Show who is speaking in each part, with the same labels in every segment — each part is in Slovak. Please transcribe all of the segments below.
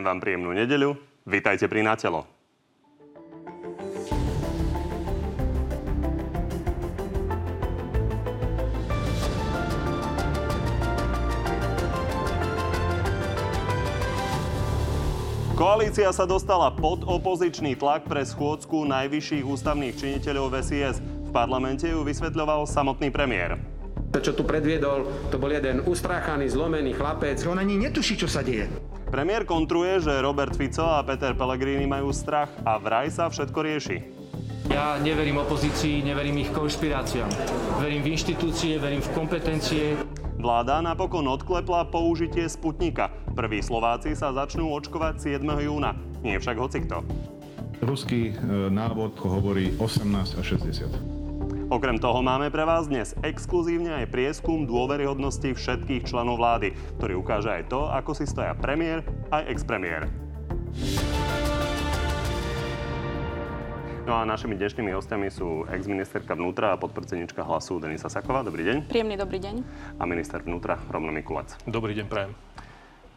Speaker 1: Prajem vám príjemnú nedeľu. Vítajte pri Natelo. Koalícia sa dostala pod opozičný tlak pre schôdzku najvyšších ústavných činiteľov VSIS. V parlamente ju vysvetľoval samotný premiér.
Speaker 2: To, čo tu predviedol, to bol jeden ustráchaný, zlomený chlapec.
Speaker 3: On ani netuší, čo sa deje.
Speaker 1: Premiér kontruje, že Robert Fico a Peter Pellegrini majú strach a vraj sa všetko rieši.
Speaker 4: Ja neverím opozícii, neverím ich konšpiráciám. Verím v inštitúcie, verím v kompetencie.
Speaker 1: Vláda napokon odklepla použitie Sputnika. Prví Slováci sa začnú očkovať 7. júna. Nie však hocikto.
Speaker 5: Ruský e, návod hovorí 18 a 60.
Speaker 1: Okrem toho máme pre vás dnes exkluzívne aj prieskum dôveryhodnosti všetkých členov vlády, ktorý ukáže aj to, ako si stoja premiér aj expremiér. No a našimi dnešnými hostiami sú ex-ministerka vnútra a podpredsednička hlasu Denisa Saková. Dobrý deň.
Speaker 6: Príjemný dobrý deň.
Speaker 1: A minister vnútra Romno Mikulec.
Speaker 7: Dobrý deň, prajem.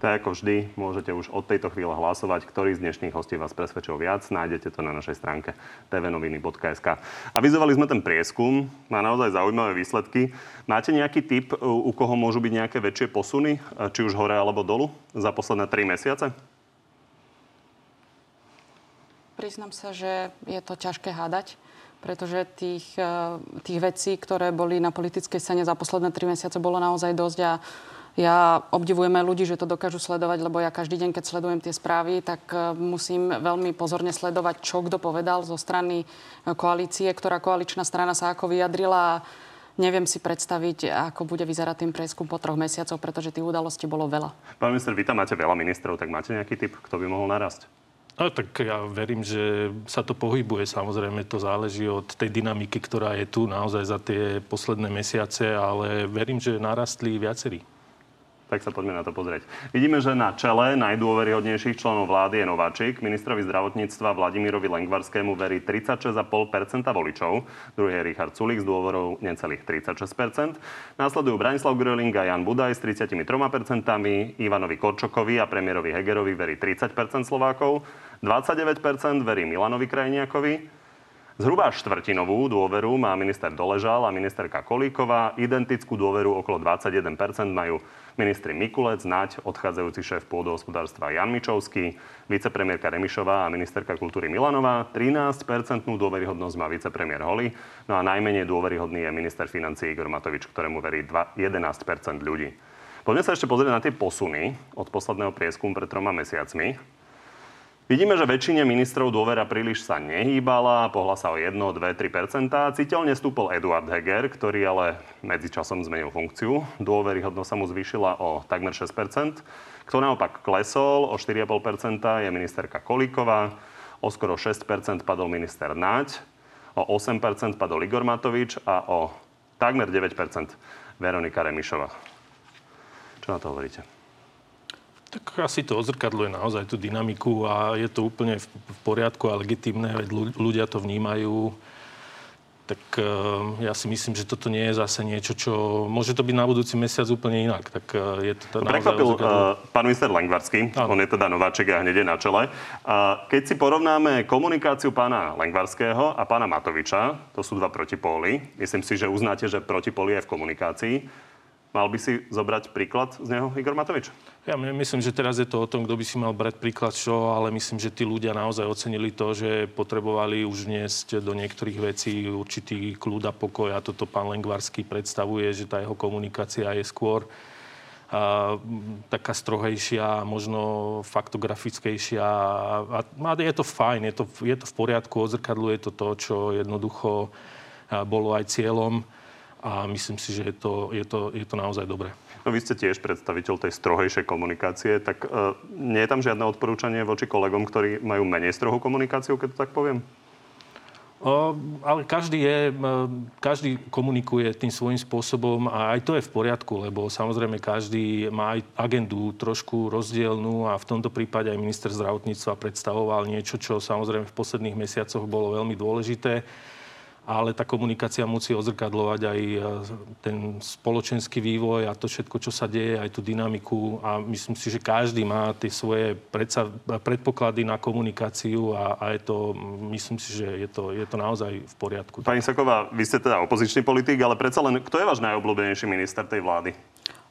Speaker 1: Tak ako vždy, môžete už od tejto chvíle hlasovať, ktorý z dnešných hostí vás presvedčil viac. Nájdete to na našej stránke tvnoviny.sk. Avizovali sme ten prieskum, má naozaj zaujímavé výsledky. Máte nejaký typ, u koho môžu byť nejaké väčšie posuny, či už hore alebo dolu, za posledné 3 mesiace?
Speaker 6: Priznám sa, že je to ťažké hádať, pretože tých, eh, tých vecí, ktoré boli na politickej scéne za posledné tri mesiace, bolo naozaj dosť a ja obdivujeme ľudí, že to dokážu sledovať, lebo ja každý deň, keď sledujem tie správy, tak eh, musím veľmi pozorne sledovať, čo kto povedal zo strany eh, koalície, ktorá koaličná strana sa ako vyjadrila. Neviem si predstaviť, ako bude vyzerať tým prieskum po troch mesiacoch, pretože tých udalostí bolo veľa.
Speaker 1: Pán minister, vy tam máte veľa ministrov, tak máte nejaký typ, kto by mohol narásť?
Speaker 7: No, tak ja verím, že sa to pohybuje. Samozrejme, to záleží od tej dynamiky, ktorá je tu naozaj za tie posledné mesiace, ale verím, že narastli viacerí
Speaker 1: tak sa poďme na to pozrieť. Vidíme, že na čele najdôveryhodnejších členov vlády je Nováčik. Ministrovi zdravotníctva Vladimirovi Lengvarskému verí 36,5% voličov. Druhý je Richard Sulik z dôvorov necelých 36%. Následujú Branislav Gröling a Jan Budaj s 33%. Ivanovi Korčokovi a premiérovi Hegerovi verí 30% Slovákov. 29% verí Milanovi Krajniakovi. Zhruba štvrtinovú dôveru má minister Doležal a ministerka Kolíková. Identickú dôveru okolo 21% majú ministri Mikulec, Naď, odchádzajúci šéf pôdohospodárstva Jan Mičovský, vicepremiérka Remišová a ministerka kultúry Milanová. 13-percentnú dôveryhodnosť má vicepremiér Holi. No a najmenej dôveryhodný je minister financí Igor Matovič, ktorému verí 11% ľudí. Poďme sa ešte pozrieť na tie posuny od posledného prieskumu pred troma mesiacmi. Vidíme, že väčšine ministrov dôvera príliš sa nehýbala, pohla sa o 1, 2, 3 Citeľne stúpol Eduard Heger, ktorý ale medzičasom zmenil funkciu. Dôveryhodnosť sa mu zvýšila o takmer 6 Kto naopak klesol o 4,5% je ministerka Kolíková, o skoro 6% padol minister Naď, o 8% padol Igor Matovič a o takmer 9% Veronika Remišova. Čo na to hovoríte?
Speaker 7: Tak asi to odzrkadluje naozaj tú dynamiku a je to úplne v poriadku a legitimné, veď ľudia to vnímajú. Tak eh, ja si myslím, že toto nie je zase niečo, čo... Môže to byť na budúci mesiac úplne inak. Tak eh, je to teda
Speaker 1: Prekvapil uh, pán minister Lengvarský, on je teda nováček a hneď je na čele. Uh, keď si porovnáme komunikáciu pána Lengvarského a pána Matoviča, to sú dva protipóly, myslím si, že uznáte, že protipóly je v komunikácii, Mal by si zobrať príklad z neho Igor Matovič?
Speaker 7: Ja myslím, že teraz je to o tom, kto by si mal brať príklad čo, ale myslím, že tí ľudia naozaj ocenili to, že potrebovali už vniesť do niektorých vecí určitý kľud a pokoj a toto pán Lengvarský predstavuje, že tá jeho komunikácia je skôr a, taká strohejšia, možno faktografickejšia. A, a je to fajn, je to, je to v poriadku, odzrkadluje to to, čo jednoducho bolo aj cieľom a myslím si, že je to, je to, je to naozaj dobré.
Speaker 1: No vy ste tiež predstaviteľ tej strohejšej komunikácie, tak e, nie je tam žiadne odporúčanie voči kolegom, ktorí majú menej strohú komunikáciu, keď to tak poviem?
Speaker 7: O, ale každý, je, každý komunikuje tým svojím spôsobom a aj to je v poriadku, lebo samozrejme každý má aj agendu trošku rozdielnú a v tomto prípade aj minister zdravotníctva predstavoval niečo, čo samozrejme v posledných mesiacoch bolo veľmi dôležité ale tá komunikácia musí odzrkadlovať aj e, ten spoločenský vývoj a to všetko, čo sa deje, aj tú dynamiku a myslím si, že každý má tie svoje predsa, predpoklady na komunikáciu a, a je to, myslím si, že je to, je to naozaj v poriadku.
Speaker 1: Pani Saková, vy ste teda opozičný politik, ale predsa len, kto je váš najobľúbenejší minister tej vlády?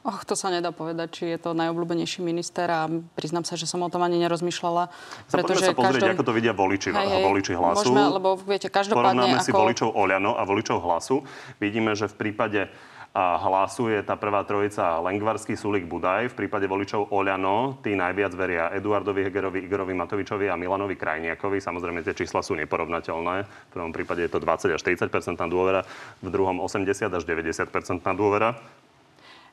Speaker 6: Och, to sa nedá povedať, či je to najobľúbenejší minister a priznám sa, že som o tom ani nerozmýšľala.
Speaker 1: Pretože sa pozrieť, každom... ako to vidia voliči, hej, hej, voliči hlasu.
Speaker 6: Môžeme, lebo viete, každopádne...
Speaker 1: Porovnáme
Speaker 6: ako...
Speaker 1: si voličov Oľano a voličov hlasu. Vidíme, že v prípade a hlasuje tá prvá trojica Lengvarský, Sulik, Budaj. V prípade voličov Oľano tí najviac veria Eduardovi Hegerovi, Igorovi Matovičovi a Milanovi Krajniakovi. Samozrejme, tie čísla sú neporovnateľné. V prvom prípade je to 20 až 30% dôvera, v druhom 80 až 90% dôvera.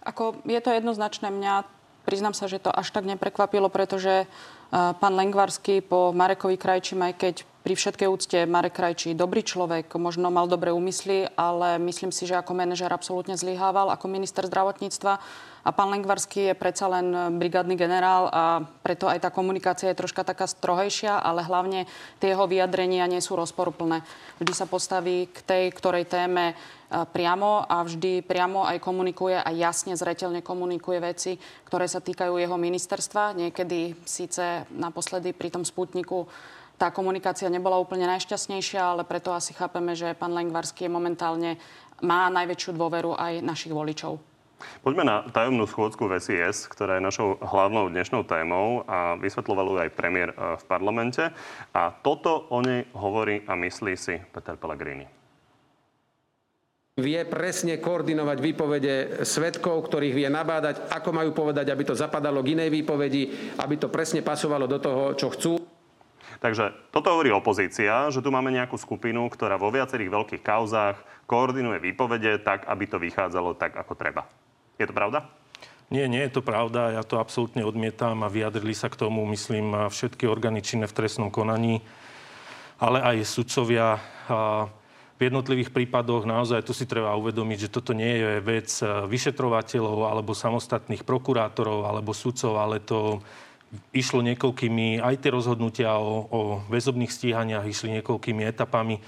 Speaker 6: Ako je to jednoznačné. Mňa priznám sa, že to až tak neprekvapilo, pretože uh, pán Lengvarský po Marekovi Krajčím, aj keď pri všetkej úcte Marek Krajčí dobrý človek, možno mal dobré úmysly, ale myslím si, že ako manažer absolútne zlyhával, ako minister zdravotníctva. A pán Lengvarský je predsa len brigádny generál a preto aj tá komunikácia je troška taká strohejšia, ale hlavne tie jeho vyjadrenia nie sú rozporuplné. Vždy sa postaví k tej, ktorej téme priamo a vždy priamo aj komunikuje a jasne, zretelne komunikuje veci, ktoré sa týkajú jeho ministerstva. Niekedy síce naposledy pri tom Sputniku tá komunikácia nebola úplne najšťastnejšia, ale preto asi chápeme, že pán Lengvarský je momentálne má najväčšiu dôveru aj našich voličov.
Speaker 1: Poďme na tajomnú schôdzku v SIS, ktorá je našou hlavnou dnešnou témou a vysvetloval ju aj premiér eh, v parlamente. A toto o nej hovorí a myslí si Peter Pellegrini
Speaker 2: vie presne koordinovať výpovede svetkov, ktorých vie nabádať, ako majú povedať, aby to zapadalo k inej výpovedi, aby to presne pasovalo do toho, čo chcú.
Speaker 1: Takže toto hovorí opozícia, že tu máme nejakú skupinu, ktorá vo viacerých veľkých kauzách koordinuje výpovede tak, aby to vychádzalo tak, ako treba. Je to pravda?
Speaker 7: Nie, nie je to pravda. Ja to absolútne odmietam a vyjadrili sa k tomu, myslím, všetky orgány činné v trestnom konaní, ale aj sudcovia v jednotlivých prípadoch naozaj tu si treba uvedomiť, že toto nie je vec eh, vyšetrovateľov alebo samostatných prokurátorov alebo sudcov, ale to išlo niekoľkými, aj tie rozhodnutia o, o väzobných stíhaniach išli niekoľkými etapami.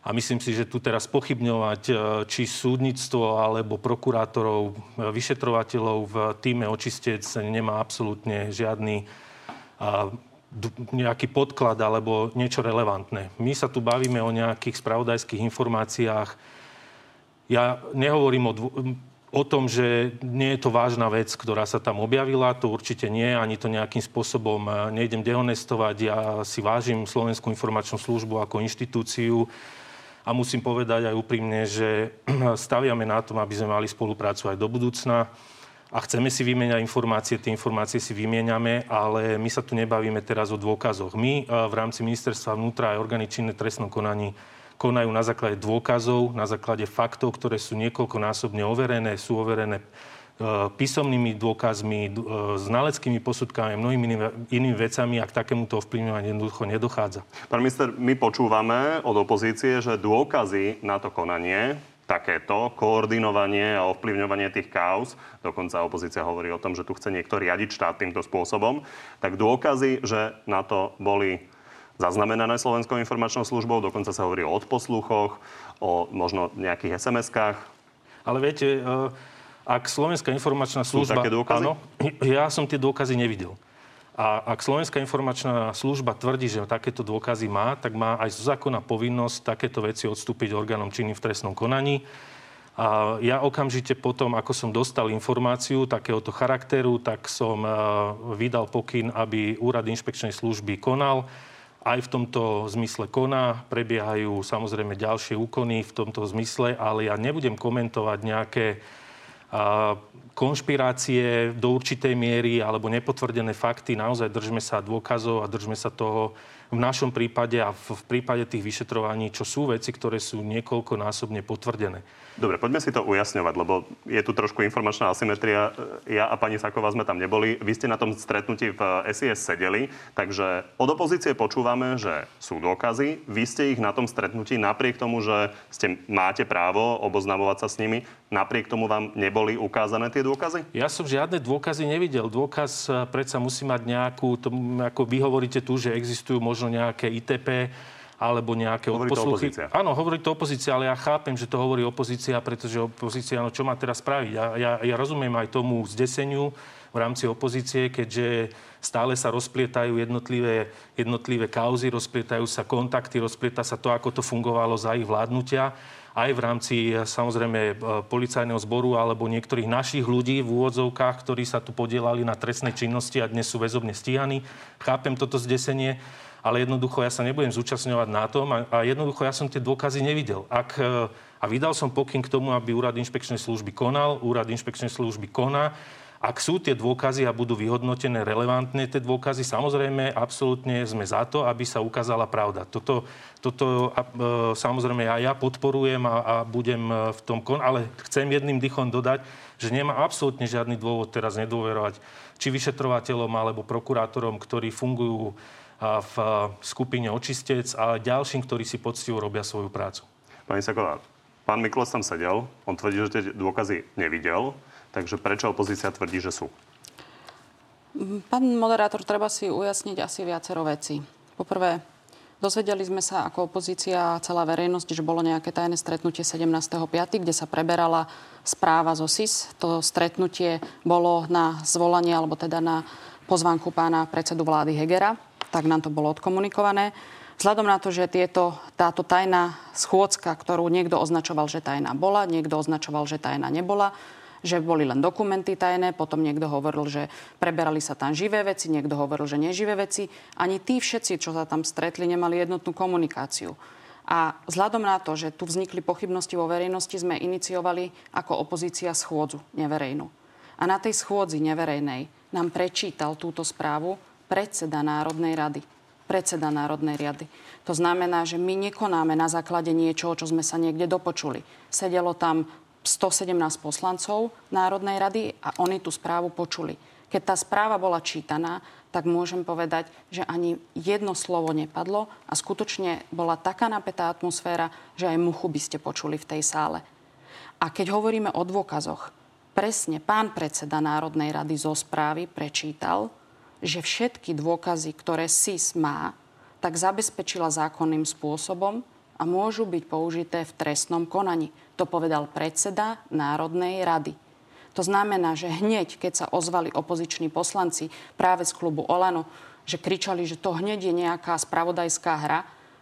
Speaker 7: A myslím si, že tu teraz pochybňovať eh, či súdnictvo alebo prokurátorov, eh, vyšetrovateľov v týme očistec nemá absolútne žiadny nejaký podklad alebo niečo relevantné. My sa tu bavíme o nejakých spravodajských informáciách. Ja nehovorím o, dvo- o tom, že nie je to vážna vec, ktorá sa tam objavila. To určite nie, ani to nejakým spôsobom e, nejdem dehonestovať. Ja si vážim Slovenskú informačnú službu ako inštitúciu a musím povedať aj úprimne, že staviame na tom, aby sme mali spoluprácu aj do budúcna a chceme si vymieňať informácie, tie informácie si vymieňame, ale my sa tu nebavíme teraz o dôkazoch. My v rámci ministerstva vnútra aj orgány činné trestnom konaní konajú na základe dôkazov, na základe faktov, ktoré sú niekoľkonásobne overené, sú overené e, písomnými dôkazmi, e, znaleckými posudkami, mnohými inými vecami a k takémuto ovplyvňovaniu jednoducho nedochádza.
Speaker 1: Pán minister, my počúvame od opozície, že dôkazy na to konanie takéto koordinovanie a ovplyvňovanie tých kauz, dokonca opozícia hovorí o tom, že tu chce niekto riadiť štát týmto spôsobom, tak dôkazy, že na to boli zaznamenané Slovenskou informačnou službou, dokonca sa hovorí o odposluchoch, o možno nejakých SMS-kách.
Speaker 7: Ale viete, eh, ak Slovenská informačná služba...
Speaker 1: Sú také dôkazy?
Speaker 7: Áno, ja som tie dôkazy nevidel. A ak Slovenská informačná služba tvrdí, že takéto dôkazy má, tak má aj zo zákona povinnosť takéto veci odstúpiť orgánom činným v trestnom konaní. A ja okamžite potom, ako som dostal informáciu takéhoto charakteru, tak som vydal pokyn, aby úrad inšpekčnej služby konal. Aj v tomto zmysle koná, prebiehajú samozrejme ďalšie úkony v tomto zmysle, ale ja nebudem komentovať nejaké konšpirácie do určitej miery alebo nepotvrdené fakty. Naozaj držme sa dôkazov a držme sa toho v našom prípade a v, v prípade tých vyšetrovaní, čo sú veci, ktoré sú niekoľkonásobne potvrdené.
Speaker 1: Dobre, poďme si to ujasňovať, lebo je tu trošku informačná asymetria. Ja a pani Saková sme tam neboli. Vy ste na tom stretnutí v SIS sedeli, takže od opozície počúvame, že sú dôkazy. Vy ste ich na tom stretnutí napriek tomu, že ste, máte právo oboznamovať sa s nimi, napriek tomu vám neboli ukázané tie dôkazy?
Speaker 7: Ja som žiadne dôkazy nevidel. Dôkaz predsa musí mať nejakú, to, ako vy hovoríte tu, že existujú možno nejaké ITP, alebo nejaké
Speaker 1: Hovorí to
Speaker 7: odposluchy.
Speaker 1: opozícia.
Speaker 7: Áno, hovorí to opozícia, ale ja chápem, že to hovorí opozícia, pretože opozícia, no čo má teraz spraviť? Ja, ja, ja rozumiem aj tomu zdeseniu v rámci opozície, keďže stále sa rozplietajú jednotlivé, jednotlivé kauzy, rozplietajú sa kontakty, rozplieta sa to, ako to fungovalo za ich vládnutia aj v rámci samozrejme e, policajného zboru alebo niektorých našich ľudí v úvodzovkách, ktorí sa tu podielali na trestnej činnosti a dnes sú väzobne stíhaní. Chápem toto zdesenie, ale jednoducho ja sa nebudem zúčastňovať na tom a, a jednoducho ja som tie dôkazy nevidel. Ak, e, a vydal som pokyn k tomu, aby úrad inšpekčnej služby konal, úrad inšpekčnej služby koná ak sú tie dôkazy a budú vyhodnotené relevantné tie dôkazy, samozrejme, absolútne sme za to, aby sa ukázala pravda. Toto, toto e, samozrejme ja, ja podporujem a, a budem e, v tom kon, ale chcem jedným dychom dodať, že nemá absolútne žiadny dôvod teraz nedôverovať či vyšetrovateľom alebo prokurátorom, ktorí fungujú v skupine očistec, ale ďalším, ktorí si poctivo robia svoju prácu.
Speaker 1: Pani Saková, pán Miklos tam sedel, on tvrdí, že tie dôkazy nevidel. Takže prečo opozícia tvrdí, že sú?
Speaker 6: Pán moderátor, treba si ujasniť asi viacero veci. Poprvé, dozvedeli sme sa ako opozícia a celá verejnosť, že bolo nejaké tajné stretnutie 17.5., kde sa preberala správa zo SIS. To stretnutie bolo na zvolanie, alebo teda na pozvánku pána predsedu vlády Hegera. Tak nám to bolo odkomunikované. Vzhľadom na to, že tieto, táto tajná schôdzka, ktorú niekto označoval, že tajná bola, niekto označoval, že tajná nebola, že boli len dokumenty tajné, potom niekto hovoril, že preberali sa tam živé veci, niekto hovoril, že neživé veci. Ani tí všetci, čo sa tam stretli, nemali jednotnú komunikáciu. A vzhľadom na to, že tu vznikli pochybnosti vo verejnosti, sme iniciovali ako opozícia schôdzu neverejnú. A na tej schôdzi neverejnej nám prečítal túto správu predseda Národnej rady. Predseda Národnej rady. To znamená, že my nekonáme na základe niečoho, čo sme sa niekde dopočuli. Sedelo tam 117 poslancov Národnej rady a oni tú správu počuli. Keď tá správa bola čítaná, tak môžem povedať, že ani jedno slovo nepadlo a skutočne bola taká napätá atmosféra, že aj muchu by ste počuli v tej sále. A keď hovoríme o dôkazoch, presne pán predseda Národnej rady zo správy prečítal, že všetky dôkazy, ktoré SIS má, tak zabezpečila zákonným spôsobom a môžu byť použité v trestnom konaní. To povedal predseda Národnej rady. To znamená, že hneď, keď sa ozvali opoziční poslanci práve z klubu Olano, že kričali, že to hneď je nejaká spravodajská hra,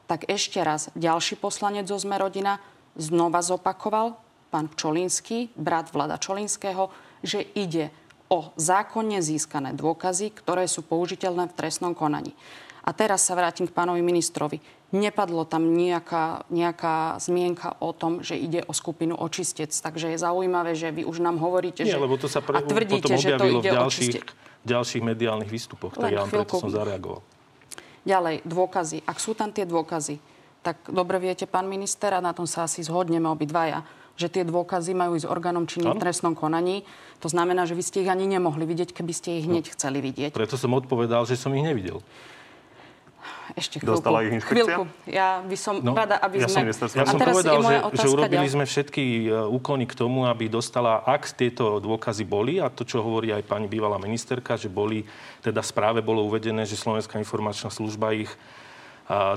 Speaker 6: tak ešte raz ďalší poslanec zo Sme rodina znova zopakoval, pán Čolinský, brat Vlada Čolinského, že ide o zákonne získané dôkazy, ktoré sú použiteľné v trestnom konaní. A teraz sa vrátim k pánovi ministrovi. Nepadlo tam nejaká, nejaká zmienka o tom, že ide o skupinu očistec. Takže je zaujímavé, že vy už nám hovoríte,
Speaker 7: Nie,
Speaker 6: že...
Speaker 7: lebo to sa pre,
Speaker 6: a tvrdíte,
Speaker 7: potom
Speaker 6: že to ide
Speaker 7: v ďalších,
Speaker 6: o
Speaker 7: ďalších mediálnych výstupoch. Tak ja vám preto som zareagoval.
Speaker 6: Ďalej, dôkazy. Ak sú tam tie dôkazy, tak dobre viete, pán minister, a na tom sa asi zhodneme obidvaja, že tie dôkazy majú ísť orgánom činným v trestnom konaní. To znamená, že vy ste ich ani nemohli vidieť, keby ste ich hneď chceli vidieť.
Speaker 7: Preto som odpovedal, že som ich nevidel.
Speaker 6: Ešte chvíľku.
Speaker 1: Dostala ich inšpekcia?
Speaker 6: Chvíľku. Ja by som
Speaker 7: No,
Speaker 6: rada, aby
Speaker 1: ja som
Speaker 6: sme...
Speaker 1: ministerstvo
Speaker 7: Ja som
Speaker 6: teraz
Speaker 7: povedal, že, že urobili
Speaker 6: ďalej.
Speaker 7: sme všetky e, úkony k tomu, aby dostala, ak tieto dôkazy boli, a to, čo hovorí aj pani bývalá ministerka, že boli, teda správe bolo uvedené, že Slovenská informačná služba ich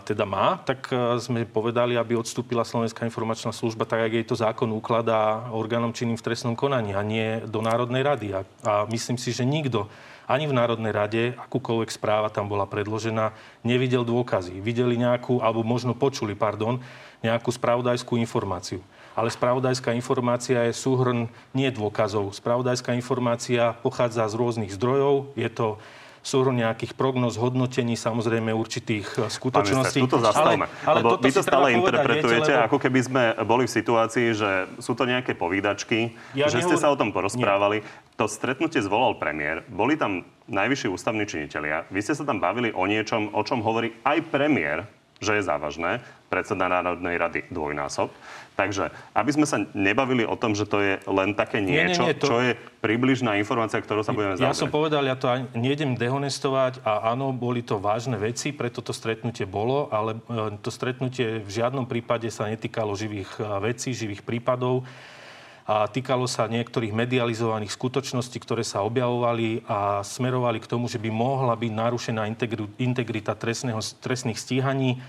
Speaker 7: teda má, tak sme povedali, aby odstúpila Slovenská informačná služba tak, ako jej to zákon ukladá orgánom činným v trestnom konaní a nie do Národnej rady. A, a myslím si, že nikto ani v Národnej rade, akúkoľvek správa tam bola predložená, nevidel dôkazy. Videli nejakú, alebo možno počuli, pardon, nejakú spravodajskú informáciu. Ale spravodajská informácia je súhrn nie dôkazov. Spravodajská informácia pochádza z rôznych zdrojov. Je to súhrn nejakých prognóz, hodnotení, samozrejme určitých e,
Speaker 1: Pán
Speaker 7: skutočností.
Speaker 1: minister, tuto zastavme.
Speaker 7: Ale, ale
Speaker 1: lebo
Speaker 7: toto
Speaker 1: vy to stále interpretujete,
Speaker 7: viete, lebo...
Speaker 1: ako keby sme boli v situácii, že sú to nejaké povídačky,
Speaker 7: Ja
Speaker 1: že ste
Speaker 7: nehovorím-
Speaker 1: sa o tom porozprávali. To stretnutie zvolal premiér, boli tam najvyšší ústavní činitelia. Vy ste sa tam bavili o niečom, o čom hovorí aj premiér, že je závažné, predseda Národnej rady dvojnásob. Takže, aby sme sa nebavili o tom, že to je len také
Speaker 7: Nie, nie,
Speaker 1: niečo,
Speaker 7: nie, to-
Speaker 1: čo je približná informácia, ktorou sa budeme
Speaker 7: Ja
Speaker 1: zaoberať.
Speaker 7: som povedal, ja to ani nejdem dehonestovať a áno, boli to vážne veci, preto to stretnutie bolo, ale e, to stretnutie v žiadnom prípade sa netýkalo živých e, vecí, živých prípadov a týkalo sa niektorých medializovaných skutočností, ktoré sa objavovali a smerovali k tomu, že by mohla byť narušená integrita trestného, trestných stíhaní.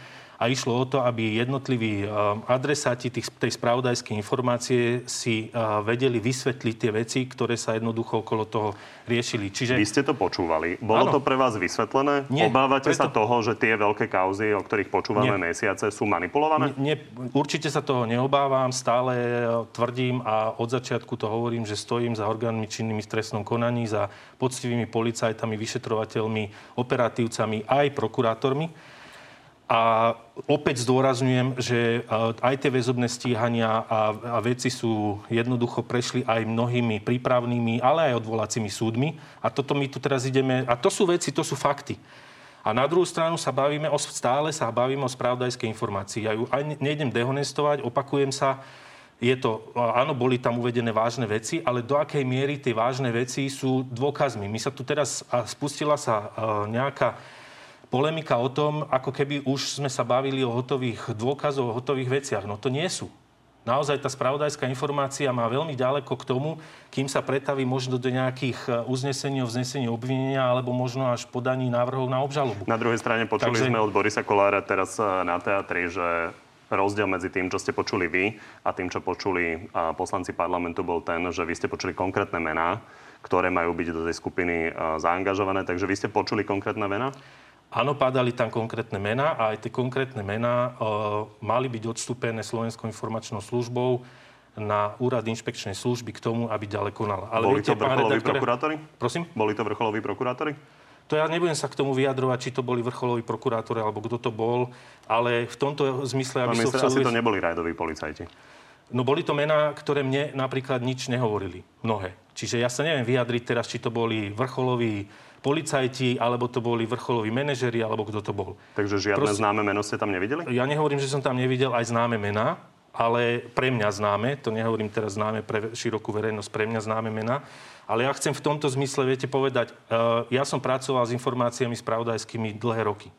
Speaker 7: A išlo o to, aby jednotliví adresáti tých, tej spravodajskej informácie si vedeli vysvetliť tie veci, ktoré sa jednoducho okolo toho riešili.
Speaker 1: Čiže... Vy ste to počúvali. Bolo ano. to pre vás vysvetlené? Nie, Obávate preto... sa toho, že tie veľké kauzy, o ktorých počúvame nie. mesiace, sú manipulované?
Speaker 7: Nie, nie, určite sa toho neobávam. Stále tvrdím a od začiatku to hovorím, že stojím za orgánmi činnými v trestnom konaní, za poctivými policajtami, vyšetrovateľmi, operatívcami aj prokurátormi. A opäť zdôrazňujem, že aj tie väzobné stíhania a, a veci sú jednoducho prešli aj mnohými prípravnými, ale aj odvolacími súdmi. A toto my tu teraz ideme... A to sú veci, to sú fakty. A na druhú stranu sa bavíme o, stále sa bavíme o spravodajskej informácii. Ja ju aj nejdem dehonestovať, opakujem sa, je to, áno, boli tam uvedené vážne veci, ale do akej miery tie vážne veci sú dôkazmi. My sa tu teraz, spustila sa nejaká polemika o tom, ako keby už sme sa bavili o hotových dôkazoch, o hotových veciach. No to nie sú. Naozaj tá spravodajská informácia má veľmi ďaleko k tomu, kým sa pretaví možno do nejakých e, uznesení o vznesení obvinenia alebo možno až podaní návrhov na obžalobu.
Speaker 1: Na druhej strane počuli Takže... sme od Borisa Kolára teraz e, na teatri, že rozdiel medzi tým, čo ste počuli vy a tým, čo počuli poslanci parlamentu, bol ten, že vy ste počuli konkrétne mená, ktoré majú byť do tej skupiny e, zaangažované. Takže vy ste počuli konkrétne mená?
Speaker 7: Áno, padali tam konkrétne mená a aj tie konkrétne mená e, mali byť odstúpené Slovenskou informačnou službou na úrad inšpekčnej služby k tomu, aby ďalej konala.
Speaker 1: Ale boli viete, to vrcholoví redaktore... prokurátori?
Speaker 7: Prosím?
Speaker 1: Boli to vrcholoví prokurátori?
Speaker 7: To ja nebudem sa k tomu vyjadrovať, či to boli vrcholoví prokurátori alebo kto to bol, ale v tomto zmysle,
Speaker 1: aby som chcel... Asi to neboli rajdoví policajti.
Speaker 7: No boli to mená, ktoré mne napríklad nič nehovorili. Mnohé. Čiže ja sa neviem vyjadriť teraz, či to boli vrcholoví policajti, alebo to boli vrcholoví manažeri, alebo kto to bol.
Speaker 1: Takže žiadne Prost... známe meno ste tam nevideli?
Speaker 7: Ja nehovorím, že som tam nevidel aj známe mená, ale pre mňa známe, to nehovorím teraz známe pre širokú verejnosť, pre mňa známe mená. Ale ja chcem v tomto zmysle, viete povedať, uh, ja som pracoval s informáciami spravodajskými dlhé roky.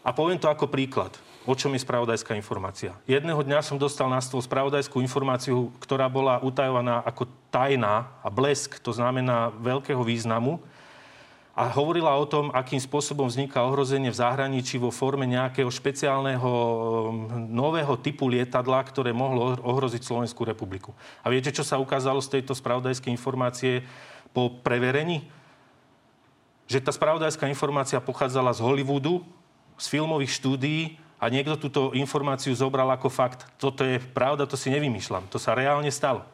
Speaker 7: A poviem to ako príklad. O čom je spravodajská informácia? Jedného dňa som dostal na stôl spravodajskú informáciu, ktorá bola utajovaná ako tajná a blesk, to znamená veľkého významu a hovorila o tom, akým spôsobom vzniká ohrozenie v zahraničí vo forme nejakého špeciálneho um, nového typu lietadla, ktoré mohlo ohroziť Slovenskú republiku. A viete, čo sa ukázalo z tejto spravodajskej informácie po preverení? Že tá spravodajská informácia pochádzala z Hollywoodu, z filmových štúdií a niekto túto informáciu zobral ako fakt. Toto je pravda, to si nevymýšľam. To sa reálne stalo.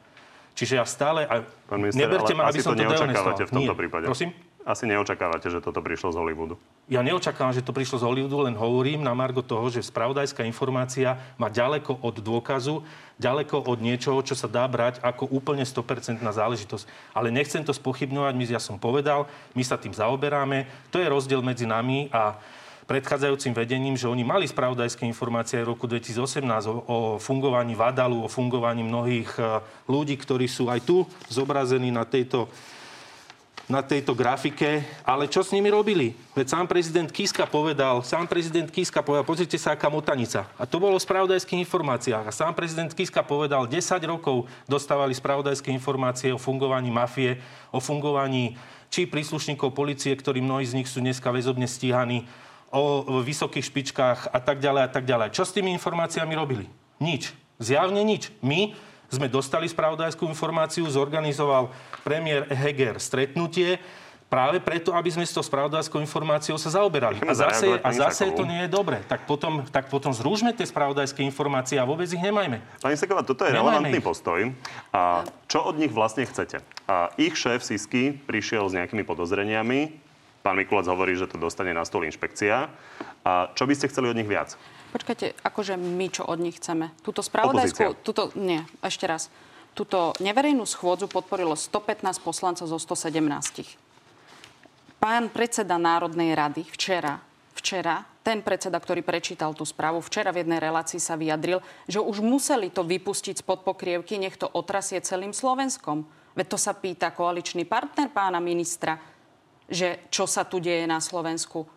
Speaker 7: Čiže ja stále... A
Speaker 1: Pán minister, neberte ma, aby som to neočakávate v tomto
Speaker 7: Nie.
Speaker 1: prípade.
Speaker 7: Prosím?
Speaker 1: Asi neočakávate, že toto prišlo z Hollywoodu.
Speaker 7: Ja neočakávam, že to prišlo z Hollywoodu, len hovorím na margo toho, že spravodajská informácia má ďaleko od dôkazu, ďaleko od niečoho, čo sa dá brať ako úplne 100% na záležitosť. Ale nechcem to spochybňovať, my, ja som povedal, my sa tým zaoberáme. To je rozdiel medzi nami a predchádzajúcim vedením, že oni mali spravodajské informácie v roku 2018 o, o fungovaní Vadalu, o fungovaní mnohých e, ľudí, ktorí sú aj tu zobrazení na tejto na tejto grafike, ale čo s nimi robili? Veď sám prezident Kiska povedal, sám prezident Kiska povedal, pozrite sa, aká motanica. A to bolo v spravodajských informáciách. A sám prezident Kiska povedal, 10 rokov dostávali spravodajské informácie o fungovaní mafie, o fungovaní či príslušníkov policie, ktorí mnohí z nich sú dneska väzobne stíhaní, o vysokých špičkách a tak ďalej a tak ďalej. Čo s tými informáciami robili? Nič. Zjavne nič. My sme dostali spravodajskú informáciu, zorganizoval premiér Heger stretnutie, práve preto, aby sme s tou spravodajskou informáciou sa zaoberali. A zase, a zase to nie je dobre. Tak potom, tak potom zrúžme tie spravodajské informácie a vôbec ich nemajme.
Speaker 1: Pani Seková, toto je nemajme relevantný ich. postoj. A čo od nich vlastne chcete? A ich šéf Sisky prišiel s nejakými podozreniami. Pán Mikulec hovorí, že to dostane na stôl inšpekcia. A čo by ste chceli od nich viac?
Speaker 6: Počkajte, akože my čo od nich chceme? Túto spravodajskú... Tuto, nie, ešte raz. Túto neverejnú schôdzu podporilo 115 poslancov zo 117. Pán predseda Národnej rady včera, včera ten predseda, ktorý prečítal tú správu, včera v jednej relácii sa vyjadril, že už museli to vypustiť spod pokrievky, nech to otrasie celým Slovenskom. Veď to sa pýta koaličný partner pána ministra, že čo sa tu deje na Slovensku.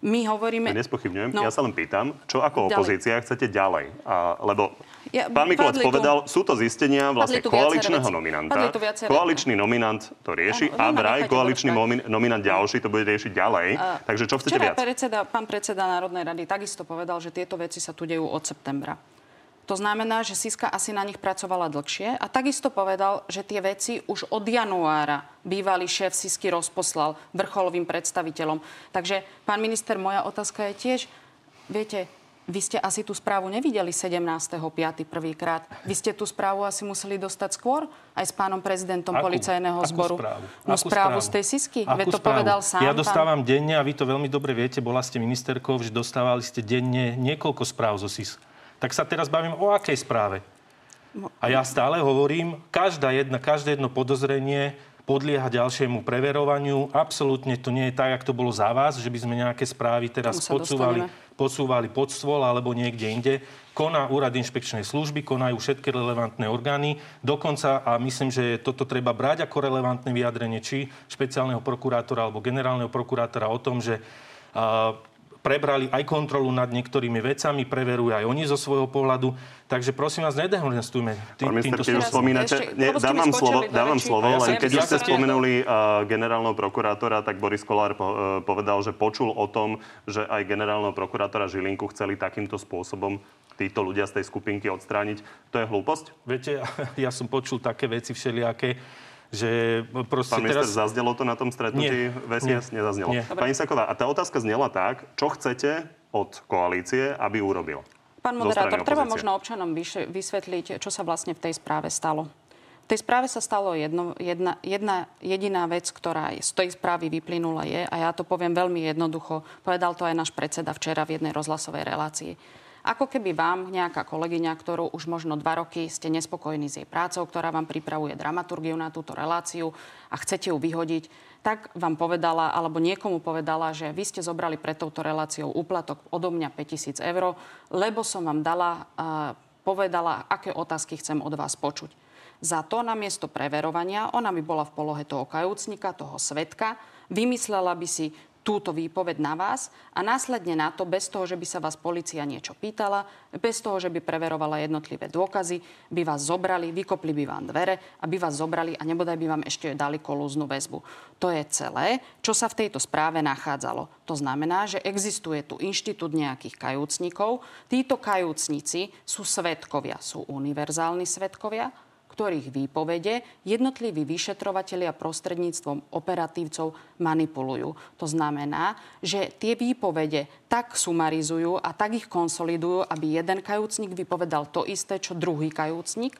Speaker 6: My hovoríme...
Speaker 1: Ja nespochybňujem,
Speaker 6: No.
Speaker 1: ja sa len pýtam, čo ako
Speaker 6: Ďalej.
Speaker 1: opozícia chcete ďalej? A, lebo
Speaker 6: Ja-
Speaker 1: pán
Speaker 6: tu-
Speaker 1: povedal, sú to zistenia vlastne koaličného
Speaker 6: veci.
Speaker 1: nominanta. Koaličný nominant to rieši a
Speaker 6: Roma,
Speaker 1: vraj
Speaker 6: nechajte
Speaker 1: koaličný momin- nominant ďalší to bude riešiť ďalej. Takže čo chcete viac?
Speaker 6: Predseda, pán predseda Národnej rady takisto povedal, že tieto veci sa tu dejú od septembra. To znamená, že Siska asi na nich pracovala dlhšie a takisto povedal, že tie veci už od januára bývalý šéf Sisky rozposlal vrcholovým predstaviteľom. Takže, pán minister, moja otázka je tiež, viete, vy ste asi tú správu nevideli 17.5. prvýkrát. Vy ste tú správu asi museli dostať skôr aj s pánom prezidentom
Speaker 7: Akú?
Speaker 6: policajného
Speaker 7: Akú
Speaker 6: zboru.
Speaker 7: správu?
Speaker 6: No
Speaker 7: Akú
Speaker 6: správu z tej Sisky.
Speaker 7: Akú
Speaker 6: Veď to
Speaker 7: správu?
Speaker 6: povedal sám.
Speaker 7: Ja
Speaker 6: pán-
Speaker 7: dostávam denne, a vy to veľmi dobre viete, bola ste ministerkou, že dostávali ste denne niekoľko správ zo SIS. Tak sa teraz bavím o akej správe. A ja stále hovorím, každá jedna, každé jedno podozrenie podlieha ďalšiemu preverovaniu. Absolútne to nie je tak, ako to bolo za vás, že by sme nejaké správy teraz podsúvali, podsúvali pod stôl alebo niekde inde. Koná úrad inšpekčnej služby, konajú všetky relevantné orgány. Dokonca, a myslím, že toto treba brať ako relevantné vyjadrenie či špeciálneho prokurátora alebo generálneho prokurátora o tom, že a, prebrali aj kontrolu nad niektorými vecami, preverujú aj oni zo svojho pohľadu. Takže prosím vás, nedehonestujme tý,
Speaker 1: Pán minister,
Speaker 7: týmto
Speaker 1: keď už spomínate,
Speaker 6: ste
Speaker 1: dám vám
Speaker 6: skočili
Speaker 1: slovo, dám vám slovo,
Speaker 6: ja
Speaker 1: len keď už ste spomenuli uh, generálneho prokurátora, tak Boris Kolár po, uh, povedal, že počul o tom, že aj generálneho prokurátora Žilinku chceli takýmto spôsobom títo ľudia z tej skupinky odstrániť. To je hlúposť?
Speaker 7: Viete, ja som počul také veci všelijaké, že proste
Speaker 1: Pán minister,
Speaker 7: teraz...
Speaker 1: zaznelo to na tom stretnutí
Speaker 7: Nie.
Speaker 1: VSIS?
Speaker 7: Nie.
Speaker 1: Nezaznelo.
Speaker 7: Nie.
Speaker 1: Pani Saková, a tá otázka znela tak, čo chcete od koalície, aby urobil?
Speaker 6: Pán moderátor, treba možno občanom vysvetliť, čo sa vlastne v tej správe stalo. V tej správe sa stalo jedno, jedna, jedna jediná vec, ktorá z tej správy vyplynula je, a ja to poviem veľmi jednoducho, povedal to aj náš predseda včera v jednej rozhlasovej relácii. Ako keby vám nejaká kolegyňa, ktorú už možno dva roky ste nespokojní s jej prácou, ktorá vám pripravuje dramaturgiu na túto reláciu a chcete ju vyhodiť, tak vám povedala, alebo niekomu povedala, že vy ste zobrali pred touto reláciou úplatok odo mňa 5000 eur, lebo som vám dala, povedala, aké otázky chcem od vás počuť. Za to namiesto preverovania, ona by bola v polohe toho kajúcnika, toho svetka, vymyslela by si túto výpoveď na vás a následne na to, bez toho, že by sa vás policia niečo pýtala, bez toho, že by preverovala jednotlivé dôkazy, by vás zobrali, vykopli by vám dvere a by vás zobrali a nebodaj by vám ešte dali kolúznu väzbu. To je celé, čo sa v tejto správe nachádzalo. To znamená, že existuje tu inštitút nejakých kajúcnikov. Títo kajúcnici sú svetkovia, sú univerzálni svetkovia, ktorých výpovede jednotliví vyšetrovatelia prostredníctvom operatívcov manipulujú. To znamená, že tie výpovede tak sumarizujú a tak ich konsolidujú, aby jeden kajúcnik vypovedal to isté, čo druhý kajúcnik.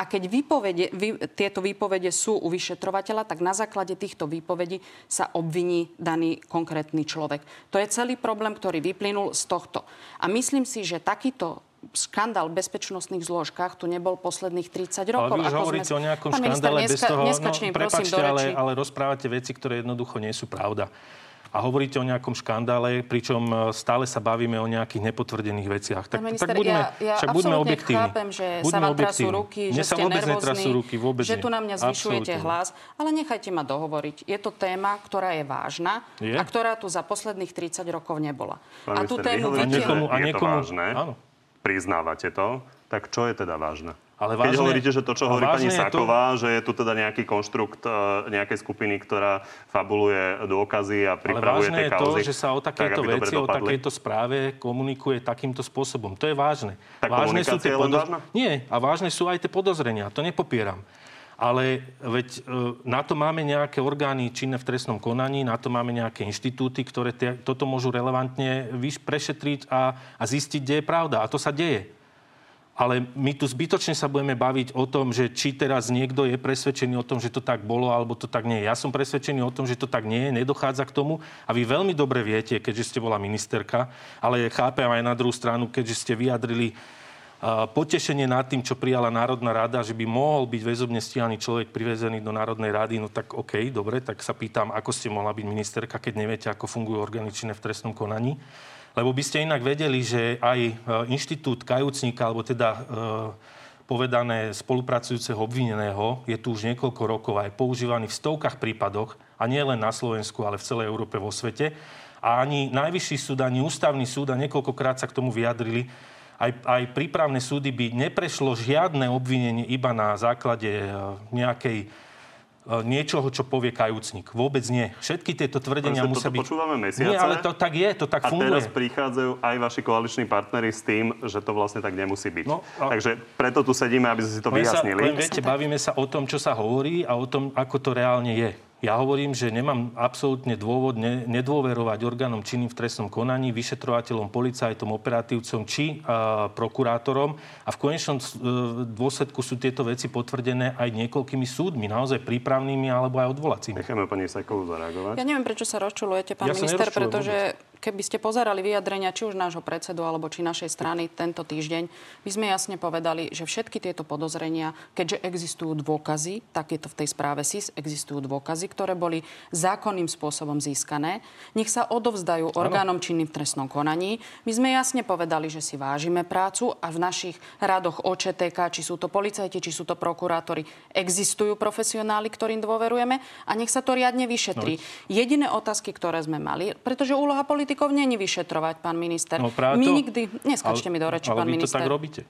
Speaker 6: A keď výpovede, vy, tieto výpovede sú u vyšetrovateľa, tak na základe týchto výpovedí sa obviní daný konkrétny človek. To je celý problém, ktorý vyplynul z tohto. A myslím si, že takýto škandál v bezpečnostných zložkách tu nebol posledných 30 rokov.
Speaker 7: Ale vy už hovoríte
Speaker 6: sme-
Speaker 7: o nejakom
Speaker 6: Pán minister,
Speaker 7: škandále bez
Speaker 6: neska-
Speaker 7: toho...
Speaker 6: Prosím, do
Speaker 7: prepáčte, ale, ale rozprávate veci, ktoré jednoducho nie sú pravda. A hovoríte o nejakom škandále, pričom e, stále sa bavíme o nejakých nepotvrdených veciach. Tak,
Speaker 6: minister,
Speaker 7: tak buďme,
Speaker 6: ja, ja
Speaker 7: však buďme objektívni.
Speaker 6: chápem, že sa
Speaker 7: Buďme
Speaker 6: vám trasú ruky,
Speaker 7: Mne
Speaker 6: že
Speaker 7: sa
Speaker 6: ste
Speaker 7: vôbec
Speaker 6: nervózni,
Speaker 7: ruky, vôbec
Speaker 6: že tu na mňa zvyšujete
Speaker 7: Absolútne.
Speaker 6: hlas, ale nechajte ma dohovoriť. Je to téma, ktorá je vážna
Speaker 7: Je?
Speaker 6: a ktorá tu za posledných 30 rokov nebola.
Speaker 1: Pán
Speaker 6: a tú
Speaker 1: minister, vy
Speaker 6: tému
Speaker 1: hovoríte,
Speaker 6: vytiahnuť-
Speaker 7: niekomu- a
Speaker 1: že je to
Speaker 7: niekomu-
Speaker 1: vážne.
Speaker 7: áno.
Speaker 1: Priznávate to. Tak čo je teda vážne?
Speaker 7: Ale
Speaker 1: Keď
Speaker 7: vážne-
Speaker 1: hovoríte, že to, čo hovorí pani
Speaker 7: vážne je to-
Speaker 1: Sáková, že je tu teda nejaký konštrukt e, nejakej skupiny, ktorá fabuluje dôkazy a
Speaker 7: Ale
Speaker 1: pripravuje
Speaker 7: vážne
Speaker 1: tie
Speaker 7: je to,
Speaker 1: kauzy.
Speaker 7: že sa o
Speaker 1: tak,
Speaker 7: takéto
Speaker 1: dobre
Speaker 7: veci, o takejto správe komunikuje takýmto spôsobom. To je vážne.
Speaker 1: Tak
Speaker 7: vážne
Speaker 1: je len vážna?
Speaker 7: Nie, a vážne sú aj tie podozrenia. To nepopieram. Ale veď e, na to máme nejaké orgány činné v trestnom konaní, na to máme nejaké inštitúty, ktoré tie, toto môžu relevantne prešetriť a, a zistiť, kde je pravda. A to sa deje. Ale my tu zbytočne sa budeme baviť o tom, že či teraz niekto je presvedčený o tom, že to tak bolo, alebo to tak nie. Ja som presvedčený o tom, že to tak nie je, nedochádza k tomu. A vy veľmi dobre viete, keďže ste bola ministerka, ale chápem aj na druhú stranu, keďže ste vyjadrili potešenie nad tým, čo prijala Národná rada, že by mohol byť väzobne stíhaný človek privezený do Národnej rady, no tak OK, dobre, tak sa pýtam, ako ste mohla byť ministerka, keď neviete, ako fungujú orgány v trestnom konaní. Lebo by ste inak vedeli, že aj e, inštitút kajúcnika, alebo teda e, povedané spolupracujúceho obvineného, je tu už niekoľko rokov aj používaný v stovkách prípadoch, a nie len na Slovensku, ale v celej Európe, vo svete. A ani Najvyšší súd, ani Ústavný súd a niekoľkokrát sa k tomu vyjadrili, aj, aj prípravné súdy by neprešlo žiadne obvinenie iba na základe e, nejakej E, niečoho, čo povie kajúcnik. Vôbec nie. Všetky tieto tvrdenia
Speaker 1: Proste
Speaker 7: musia byť...
Speaker 1: počúvame mesiace.
Speaker 7: Nie, ale to tak je, to tak
Speaker 1: a
Speaker 7: funguje.
Speaker 1: teraz prichádzajú aj vaši koaliční partnery s tým, že to vlastne tak nemusí byť.
Speaker 7: No, a-
Speaker 1: Takže preto tu sedíme, aby sme si to
Speaker 7: Len sa,
Speaker 1: vyjasnili.
Speaker 7: len viete, bavíme sa o tom, čo sa hovorí a o tom, ako to reálne je. Ja hovorím, že nemám absolútne dôvod ne, nedôverovať orgánom činným v trestnom konaní, vyšetrovateľom, policajtom, operatívcom či a, prokurátorom. A v konečnom e, dôsledku sú tieto veci potvrdené aj niekoľkými súdmi, naozaj prípravnými alebo aj odvolacími.
Speaker 1: Necháme pani Sajkovú zareagovať.
Speaker 6: Ja neviem, prečo sa rozčulujete, pán
Speaker 7: Ja
Speaker 6: minister, pretože keby ste pozerali vyjadrenia či už nášho predsedu alebo či našej strany tento týždeň, my sme jasne povedali, že všetky tieto podozrenia, keďže existujú dôkazy, tak je to v tej správe SIS, existujú dôkazy, ktoré boli zákonným spôsobom získané, nech sa odovzdajú orgánom činným v trestnom konaní. My sme jasne povedali, že si vážime prácu a v našich radoch OČTK, či sú to policajti, či sú to prokurátori, existujú profesionáli, ktorým dôverujeme a nech sa to riadne vyšetrí. Jediné otázky, ktoré sme mali, pretože úloha politikov není vyšetrovať, pán minister.
Speaker 7: No práve
Speaker 6: My
Speaker 7: to.
Speaker 6: nikdy, neskačte mi do reči,
Speaker 7: ale
Speaker 6: pán
Speaker 7: vy
Speaker 6: minister.
Speaker 7: to tak robíte.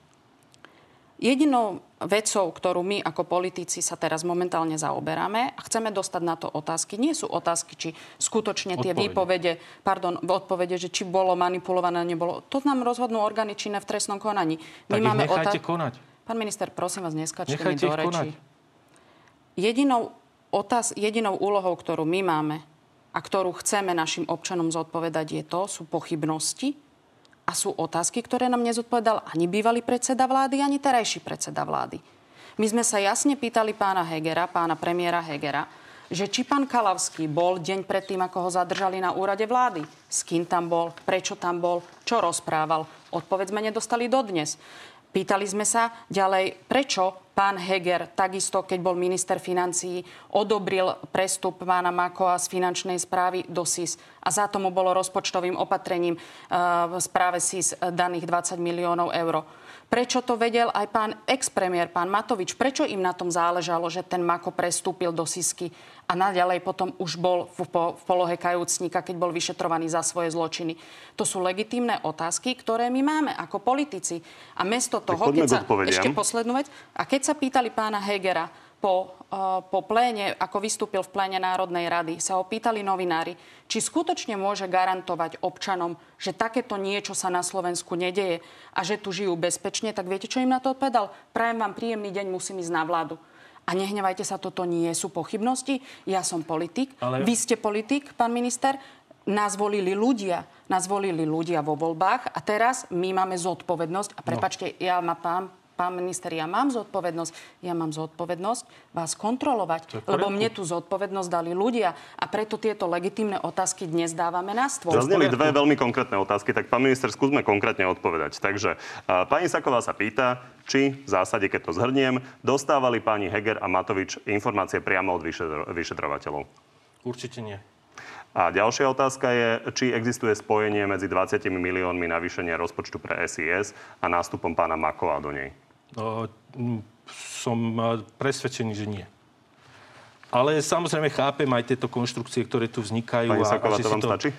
Speaker 6: Jedinou vecou, ktorú my ako politici sa teraz momentálne zaoberáme a chceme dostať na to otázky, nie sú otázky, či skutočne tie
Speaker 7: Odpovede.
Speaker 6: výpovede, pardon, odpovede, že či bolo manipulované, nebolo. To nám rozhodnú orgány činné v trestnom konaní.
Speaker 7: Tak ich nechajte
Speaker 6: otá-
Speaker 7: konať.
Speaker 6: Pán minister, prosím vás, neskačte mi
Speaker 7: Nechajte
Speaker 6: do
Speaker 7: ich
Speaker 6: reči.
Speaker 7: konať.
Speaker 6: Jedinou, otáz, jedinou úlohou, ktorú my máme a ktorú chceme našim občanom zodpovedať, je to, sú pochybnosti a sú otázky, ktoré nám nezodpovedal ani bývalý predseda vlády, ani terajší predseda vlády. My sme sa jasne pýtali pána Hegera, pána premiéra Hegera, že či pán Kalavský bol deň predtým, ako ho zadržali na úrade vlády. S kým tam bol, prečo tam bol, čo rozprával. Odpoveď sme nedostali dodnes. Pýtali sme sa ďalej, prečo pán Heger, takisto keď bol minister financií, odobril prestup pána Makova z finančnej správy do SIS a za tomu bolo rozpočtovým opatrením v správe SIS daných 20 miliónov eur. Prečo to vedel aj pán expremiér, pán Matovič? Prečo im na tom záležalo, že ten Mako prestúpil do Sisky a naďalej potom už bol v, po, v polohe kajúcnika, keď bol vyšetrovaný za svoje zločiny? To sú legitímne otázky, ktoré my máme ako politici. A mesto toho, keď sa, ešte poslednú vec, a keď sa pýtali pána Hegera po, uh, po pléne, ako vystúpil v pléne Národnej rady, sa ho pýtali novinári, či skutočne môže garantovať občanom, že takéto niečo sa na Slovensku nedeje a že tu žijú bezpečne, tak viete, čo im na to odpovedal? Prajem vám príjemný deň, musím ísť na vládu. A nehnevajte sa, toto nie sú pochybnosti. Ja som politik,
Speaker 7: Ale-
Speaker 6: vy ste politik, pán minister. Nás volili ľudia. Nás volili ľudia vo voľbách a teraz my máme zodpovednosť. A prepačte, ja ma pán, pán minister, ja mám zodpovednosť. Ja mám zodpovednosť vás kontrolovať, lebo mne tú zodpovednosť dali ľudia. A preto tieto legitímne otázky dnes dávame na stôl.
Speaker 1: Zazneli dve veľmi konkrétne otázky, tak pán minister, skúsme konkrétne odpovedať. Takže pani Saková sa pýta, či v zásade, keď to zhrniem, dostávali páni Heger a Matovič informácie priamo od vyšetro- vyšetrovateľov.
Speaker 7: Určite nie.
Speaker 1: A ďalšia otázka je, či existuje spojenie medzi 20 miliónmi navýšenia rozpočtu pre SIS a nástupom pána Makova do nej.
Speaker 7: M, som e, presvedčený, že nie. Ale samozrejme chápem aj tieto konštrukcie, ktoré tu vznikajú.
Speaker 1: Pani Saková,
Speaker 7: že
Speaker 1: to vám stačí?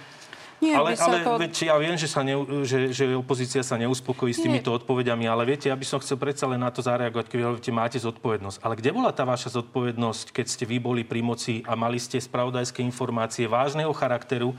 Speaker 6: Nie,
Speaker 7: Ale,
Speaker 6: vy sa
Speaker 7: ale
Speaker 6: to...
Speaker 7: veď ja viem, že, sa ne, že, že opozícia sa neuspokojí s týmito odpovediami, ale viete, ja by som chcel predsa len na to zareagovať, keď hovoríte, máte zodpovednosť. Ale kde bola tá vaša zodpovednosť, keď ste vy boli pri moci a mali ste spravodajské informácie vážneho charakteru,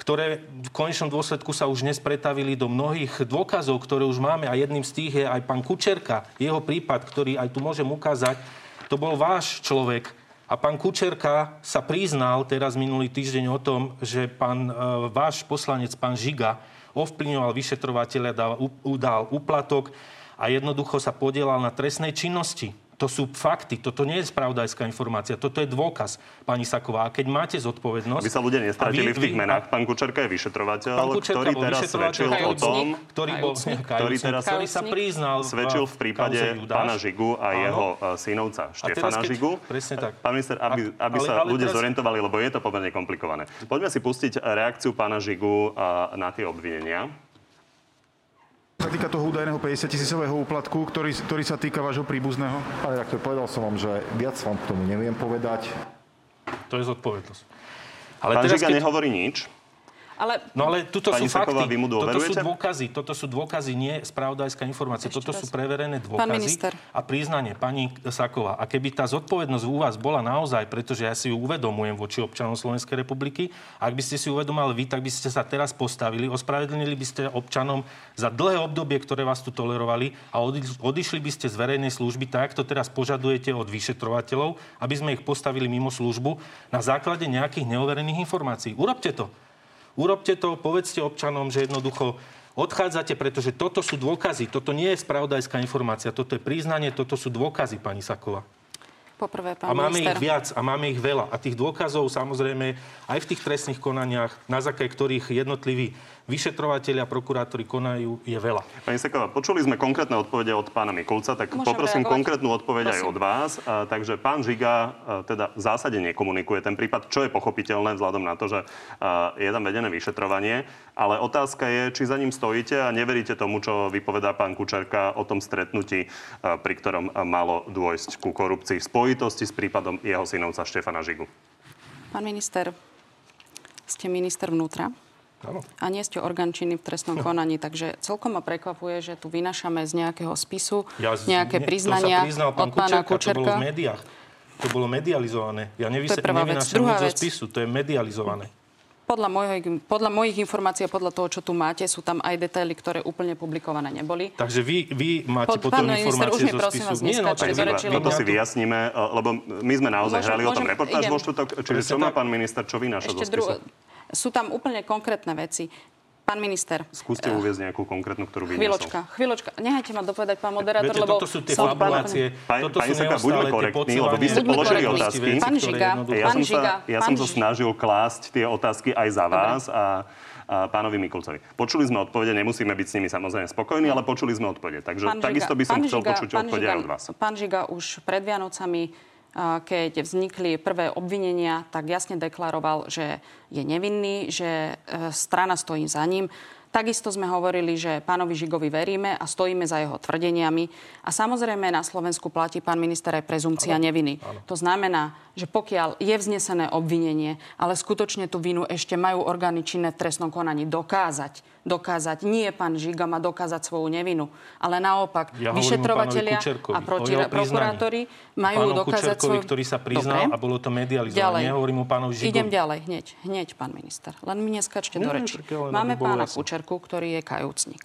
Speaker 7: ktoré v konečnom dôsledku sa už dnes pretavili do mnohých dôkazov, ktoré už máme a jedným z tých je aj pán Kučerka, jeho prípad, ktorý aj tu môžem ukázať. To bol váš človek, a pán Kučerka sa priznal teraz minulý týždeň o tom, že pán e, váš poslanec, pán Žiga, ovplyvňoval vyšetrovateľa, dal, u- dal úplatok a jednoducho sa podielal na trestnej činnosti. To sú fakty, toto nie je spravodajská informácia, toto je dôkaz, pani Saková. A keď máte zodpovednosť...
Speaker 1: Aby sa ľudia nestratili
Speaker 7: vy-
Speaker 1: v tých
Speaker 7: vy-
Speaker 1: menách. Pán Kučerka je vyšetrovateľ,
Speaker 7: Pán Kučerka
Speaker 1: ktorý teraz svedčil o tom,
Speaker 7: ktorý bol
Speaker 6: Kajúcnik.
Speaker 1: Ktorý teraz-
Speaker 7: ktorý sa priznal
Speaker 1: svedčil v prípade pána Žigu a
Speaker 7: Áno.
Speaker 1: jeho e, synovca Štefana
Speaker 7: keď-
Speaker 1: Žigu.
Speaker 7: presne tak.
Speaker 1: Pán minister, aby, aby
Speaker 7: ale-
Speaker 1: sa
Speaker 7: ale
Speaker 1: ľudia
Speaker 7: teraz-
Speaker 1: zorientovali, lebo je to pomerne komplikované. Poďme si pustiť reakciu pána Žigu a, na tie obvinenia.
Speaker 3: Sa týka toho údajného 50 tisícového úplatku, ktorý, ktorý sa týka vášho príbuzného.
Speaker 8: Pán redaktor, povedal som vám, že viac vám k tomu neviem povedať.
Speaker 7: To je zodpovednosť. Ale
Speaker 1: Pán
Speaker 7: teraz,
Speaker 1: Žiga
Speaker 7: keď...
Speaker 1: nehovorí nič.
Speaker 6: Ale
Speaker 7: No ale tuto
Speaker 1: Pani
Speaker 7: sú
Speaker 1: Saková,
Speaker 7: fakty. toto sú dôkazy. Toto sú dôkazy, nie spravodajská informácia.
Speaker 6: Ešte
Speaker 7: toto
Speaker 6: raz.
Speaker 7: sú preverené dôkazy a priznanie pani Saková. A keby tá zodpovednosť u vás bola naozaj, pretože ja si ju uvedomujem voči občanom Slovenskej republiky, ak by ste si uvedomali vy, tak by ste sa teraz postavili, ospravedlnili by ste občanom za dlhé obdobie, ktoré vás tu tolerovali a odi- odišli by ste z verejnej služby tak, ako to teraz požadujete od vyšetrovateľov, aby sme ich postavili mimo službu na základe nejakých neoverených informácií. Urobte to. Urobte to, povedzte občanom, že jednoducho odchádzate, pretože toto sú dôkazy. Toto nie je spravodajská informácia, toto je priznanie, toto sú dôkazy, pani Saková.
Speaker 6: poprvé,
Speaker 7: A
Speaker 6: pán
Speaker 7: máme
Speaker 6: minister.
Speaker 7: ich viac a máme ich veľa. A tých dôkazov samozrejme aj v tých trestných konaniach, na základe ktorých jednotliví vyšetrovateľia, prokurátori konajú, je veľa.
Speaker 1: Pani Seková, počuli sme konkrétne odpovede od pána Mikulca, tak
Speaker 6: Môžem
Speaker 1: poprosím
Speaker 6: reagovať?
Speaker 1: konkrétnu odpoveď aj
Speaker 6: Prosím.
Speaker 1: od vás. A, takže pán Žiga a, teda v zásade nekomunikuje ten prípad, čo je pochopiteľné vzhľadom na to, že a, je tam vedené vyšetrovanie. Ale otázka je, či za ním stojíte a neveríte tomu, čo vypovedá pán Kučerka o tom stretnutí, a, pri ktorom a, malo dôjsť ku korupcii v spojitosti s prípadom jeho synovca Štefana Žigu.
Speaker 6: Pán minister, ste minister vnútra A nie ste orgán činný v trestnom konaní, takže celkom ma prekvapuje, že tu vynašame z nejakého spisu
Speaker 7: z-
Speaker 6: nejaké
Speaker 7: nie,
Speaker 6: priznania
Speaker 7: to sa priznal pán
Speaker 6: od pána
Speaker 7: Kučerka, to bolo v médiách. To bolo medializované. Ja nevys-
Speaker 6: To je prvá vec. Druhá
Speaker 7: zo
Speaker 6: vec.
Speaker 7: spisu, to je medializované.
Speaker 6: Podľa, mojich, podľa mojich informácií a podľa toho, čo tu máte, sú tam aj detaily, ktoré úplne publikované neboli.
Speaker 7: Takže vy, vy máte
Speaker 6: Pod-
Speaker 7: potom
Speaker 6: pán
Speaker 7: informácie
Speaker 6: už mi
Speaker 7: zo
Speaker 6: prosím
Speaker 7: spisu.
Speaker 6: vás
Speaker 7: Nie, no, tak vy
Speaker 1: Toto si vyjasníme, e, lebo my sme naozaj
Speaker 6: Môžem-
Speaker 1: hrali o tom
Speaker 6: môžem-
Speaker 1: reportáž vo štvrtok. Čiže čo má pán minister, čo vynáša zo spisu?
Speaker 6: Sú tam úplne konkrétne veci. Pán minister,
Speaker 1: Skúste uviezť nejakú konkrétnu, ktorú vyniesol.
Speaker 6: chvíľočka, chvíľočka. Nehajte ma dopovedať, pán moderátor,
Speaker 7: Viete,
Speaker 6: lebo...
Speaker 7: toto sú tie
Speaker 6: som-
Speaker 7: fabulácie,
Speaker 1: Pán-
Speaker 7: toto
Speaker 1: pani
Speaker 7: sú
Speaker 1: Saka, buďme korektní, lebo vy ste položili otázky.
Speaker 6: Pán Žiga,
Speaker 1: Ja
Speaker 6: Pán
Speaker 1: som,
Speaker 6: Žiga,
Speaker 1: sa, ja
Speaker 6: pán
Speaker 1: som sa
Speaker 6: Ži-
Speaker 1: snažil klásť tie otázky aj za vás a, a pánovi Mikulcovi. Počuli sme odpovede, nemusíme byť s nimi samozrejme spokojní, ale počuli sme odpovede. Takže takisto by som
Speaker 6: pán
Speaker 1: chcel počuť
Speaker 6: pán
Speaker 1: odpovede aj od vás.
Speaker 6: Pán Žiga už pred Vianocami, keď vznikli prvé obvinenia, tak jasne deklaroval, že je nevinný, že e, strana stojí za ním. Takisto sme hovorili, že pánovi Žigovi veríme a stojíme za jeho tvrdeniami. A samozrejme na Slovensku platí pán minister aj prezumcia neviny. To znamená, že pokiaľ je vznesené obvinenie, ale skutočne tú vinu ešte majú orgány činné v trestnom konaní dokázať, dokázať, nie pán Žiga má dokázať svoju nevinu, ale naopak
Speaker 7: Ja
Speaker 6: vyšetrovateľia a proti, prokurátori majú
Speaker 7: Pánom
Speaker 6: dokázať svoju...
Speaker 7: ktorý sa priznal
Speaker 6: Dobre.
Speaker 7: a bolo to medializované. Nehovorím o pánovi Žigovi.
Speaker 6: Idem ďalej, hneď, hneď, pán minister. Len mi neskačte do reči. Máme pána
Speaker 7: jasné.
Speaker 6: Kučerku, ktorý je kajúcnik.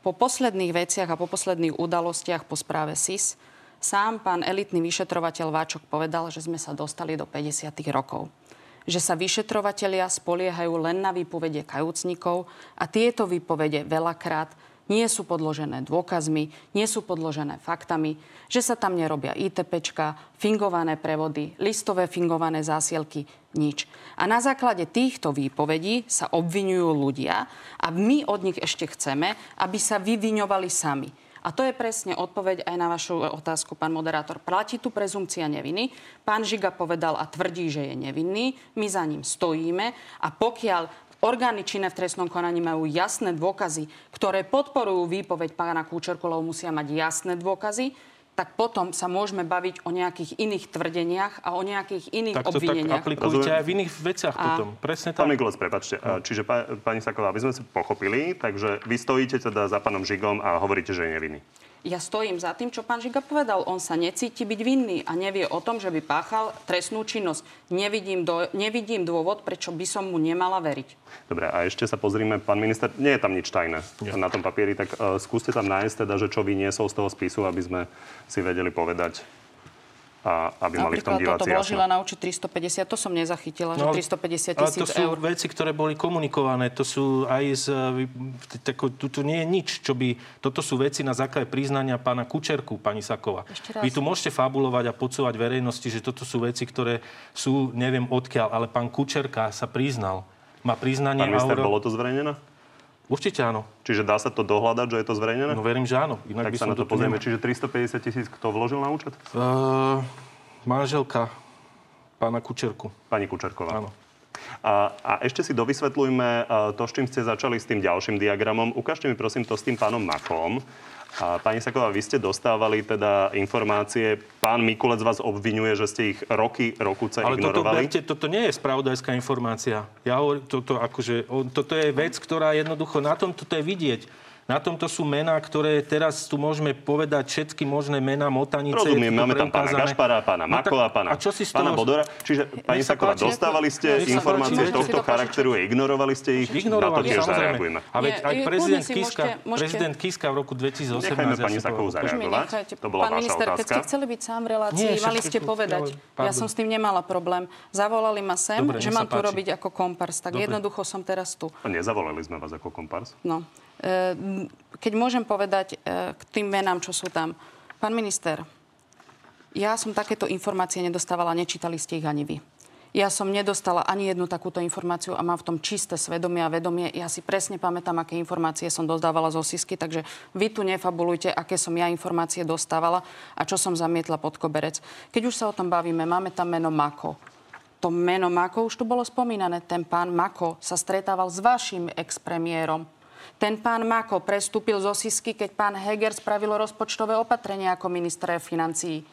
Speaker 6: Po posledných veciach a po posledných udalostiach po správe SIS sám pán elitný vyšetrovateľ Váčok povedal, že sme sa dostali do 50. rokov. Že sa vyšetrovatelia spoliehajú len na výpovede kajúcnikov a tieto výpovede veľakrát nie sú podložené dôkazmi, nie sú podložené faktami, že sa tam nerobia ITPčka, fingované prevody, listové fingované zásielky, nič. A na základe týchto výpovedí sa obvinujú ľudia a my od nich ešte chceme, aby sa vyviňovali sami. A to je presne odpoveď aj na vašu otázku, pán moderátor. Platí tu prezumcia neviny. Pán Žiga povedal a tvrdí, že je nevinný. My za ním stojíme. A pokiaľ orgány činné v trestnom konaní majú jasné dôkazy, ktoré podporujú výpoveď pána Kúčerku, lebo musia mať jasné dôkazy, tak potom sa môžeme baviť o nejakých iných tvrdeniach a o nejakých iných
Speaker 7: Tak to tak
Speaker 6: obvineniach.
Speaker 7: aplikujte
Speaker 1: Rozumiem.
Speaker 7: aj v iných veciach
Speaker 6: A-
Speaker 7: potom. Presne
Speaker 1: Pán
Speaker 7: tak.
Speaker 1: Mikulec, prepačte. A, Čiže pani Saková, aby sme si pochopili, takže vy stojíte teda za pánom Žigom a hovoríte, že je nevinný.
Speaker 6: Ja stojím za tým, čo pán Žiga povedal. On sa necíti byť vinný a nevie o tom, že by páchal trestnú činnosť. Nevidím, do, nevidím dôvod, prečo by som mu nemala veriť.
Speaker 1: Dobre, a ešte sa pozrime, pán minister, nie je tam nič tajné na tom papieri, tak uh, skúste tam nájsť teda, že čo vyniesol z toho spisu, aby sme si vedeli povedať a aby mali v tom
Speaker 6: toto
Speaker 1: diváci
Speaker 6: vložila
Speaker 1: jasno.
Speaker 6: na účet 350, to som nezachytila,
Speaker 7: No,
Speaker 6: že 350
Speaker 7: ale
Speaker 6: tisíc
Speaker 7: to sú
Speaker 6: eur.
Speaker 7: veci, ktoré boli komunikované. To sú aj z... Tako, tu, tu nie je nič, čo by... Toto sú veci na základe priznania pána Kučerku, pani Sakova.
Speaker 6: Ešte raz.
Speaker 7: Vy tu môžete fabulovať a podsúvať verejnosti, že toto sú veci, ktoré sú neviem odkiaľ, ale pán Kučerka sa priznal. Má priznanie...
Speaker 1: Pán minister,
Speaker 7: Auro-
Speaker 1: bolo to zverejnené?
Speaker 7: Určite áno.
Speaker 1: Čiže dá sa to dohľadať, že je to zverejnené?
Speaker 7: No verím, že áno. Inak
Speaker 1: tak
Speaker 7: by
Speaker 1: sa na to pozrieme. Čiže 350 tisíc kto vložil na účet?
Speaker 7: Uh, manželka pána Kučerku.
Speaker 1: Pani Kučerková.
Speaker 7: Áno.
Speaker 1: A, a ešte si dovysvetlujme a, to, s čím ste začali s tým ďalším diagramom. Ukážte mi prosím to s tým pánom Makom. A pani Saková, vy ste dostávali teda informácie, pán Mikulec vás obvinuje, že ste ich roky, rokuce
Speaker 7: Ale toto,
Speaker 1: ignorovali.
Speaker 7: berte, toto nie je spravodajská informácia. Ja hovorím, toto, akože, on, toto je vec, ktorá jednoducho, na tom toto je vidieť. Na tomto sú mená, ktoré teraz tu môžeme povedať všetky možné mená, motanice.
Speaker 1: Rozumiem, máme tam pána. Gašpara, pána
Speaker 7: No
Speaker 1: Makova, pána,
Speaker 7: a čo si z
Speaker 1: pána
Speaker 7: toho-
Speaker 1: Bodora. Čiže, pani Saková, dostávali ste
Speaker 6: Nech
Speaker 1: informácie
Speaker 6: páči,
Speaker 1: tohto charakteru a ignorovali ste ich? Na to
Speaker 7: Ignorovali,
Speaker 1: tiež zareagujeme.
Speaker 7: A veď aj prezident Kiska, prezident Kiska v roku 2018...
Speaker 1: Nechajme pani Sakovú zareagovať. To bola
Speaker 6: Pán minister, keď ste chceli byť sám v relácii, mali ste povedať. Ja som s tým nemala problém. Zavolali ma sem, že mám tu robiť ako kompars. Tak jednoducho som teraz tu.
Speaker 1: Nezavolali sme vás ako kompars?
Speaker 6: No. E, Keď môžem povedať e, k tým menám, čo sú tam. Pán minister, ja som takéto informácie nedostávala, nečítali ste ich ani vy. Ja som nedostala ani jednu takúto informáciu a mám v tom čisté svedomie a vedomie. Ja si presne pamätám, aké informácie som dostávala zo SISky, takže vy tu nefabulujte, aké som ja informácie dostávala a čo som zamietla pod koberec. Keď už sa o tom bavíme, máme tam meno Mako. To meno Mako už tu bolo spomínané. Ten pán Mako sa stretával s vašim expremiérom. Ten pán Mako prestúpil zo Sisky, keď pán Heger spravil rozpočtové opatrenia ako minister financií.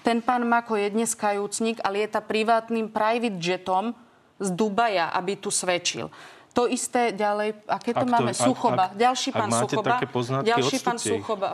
Speaker 6: Ten pán Mako je dnes kajúcnik a lieta privátnym private jetom z Dubaja, aby tu svedčil. To isté ďalej, aké to
Speaker 7: Ak to-
Speaker 6: máme?
Speaker 7: ak-
Speaker 6: Suchoba.
Speaker 7: ak-
Speaker 6: Ďalší
Speaker 7: ak
Speaker 6: pán
Speaker 7: máte
Speaker 6: Suchoba.
Speaker 7: také
Speaker 6: ďalší pán
Speaker 7: odstúpte ich.
Speaker 6: Suchoba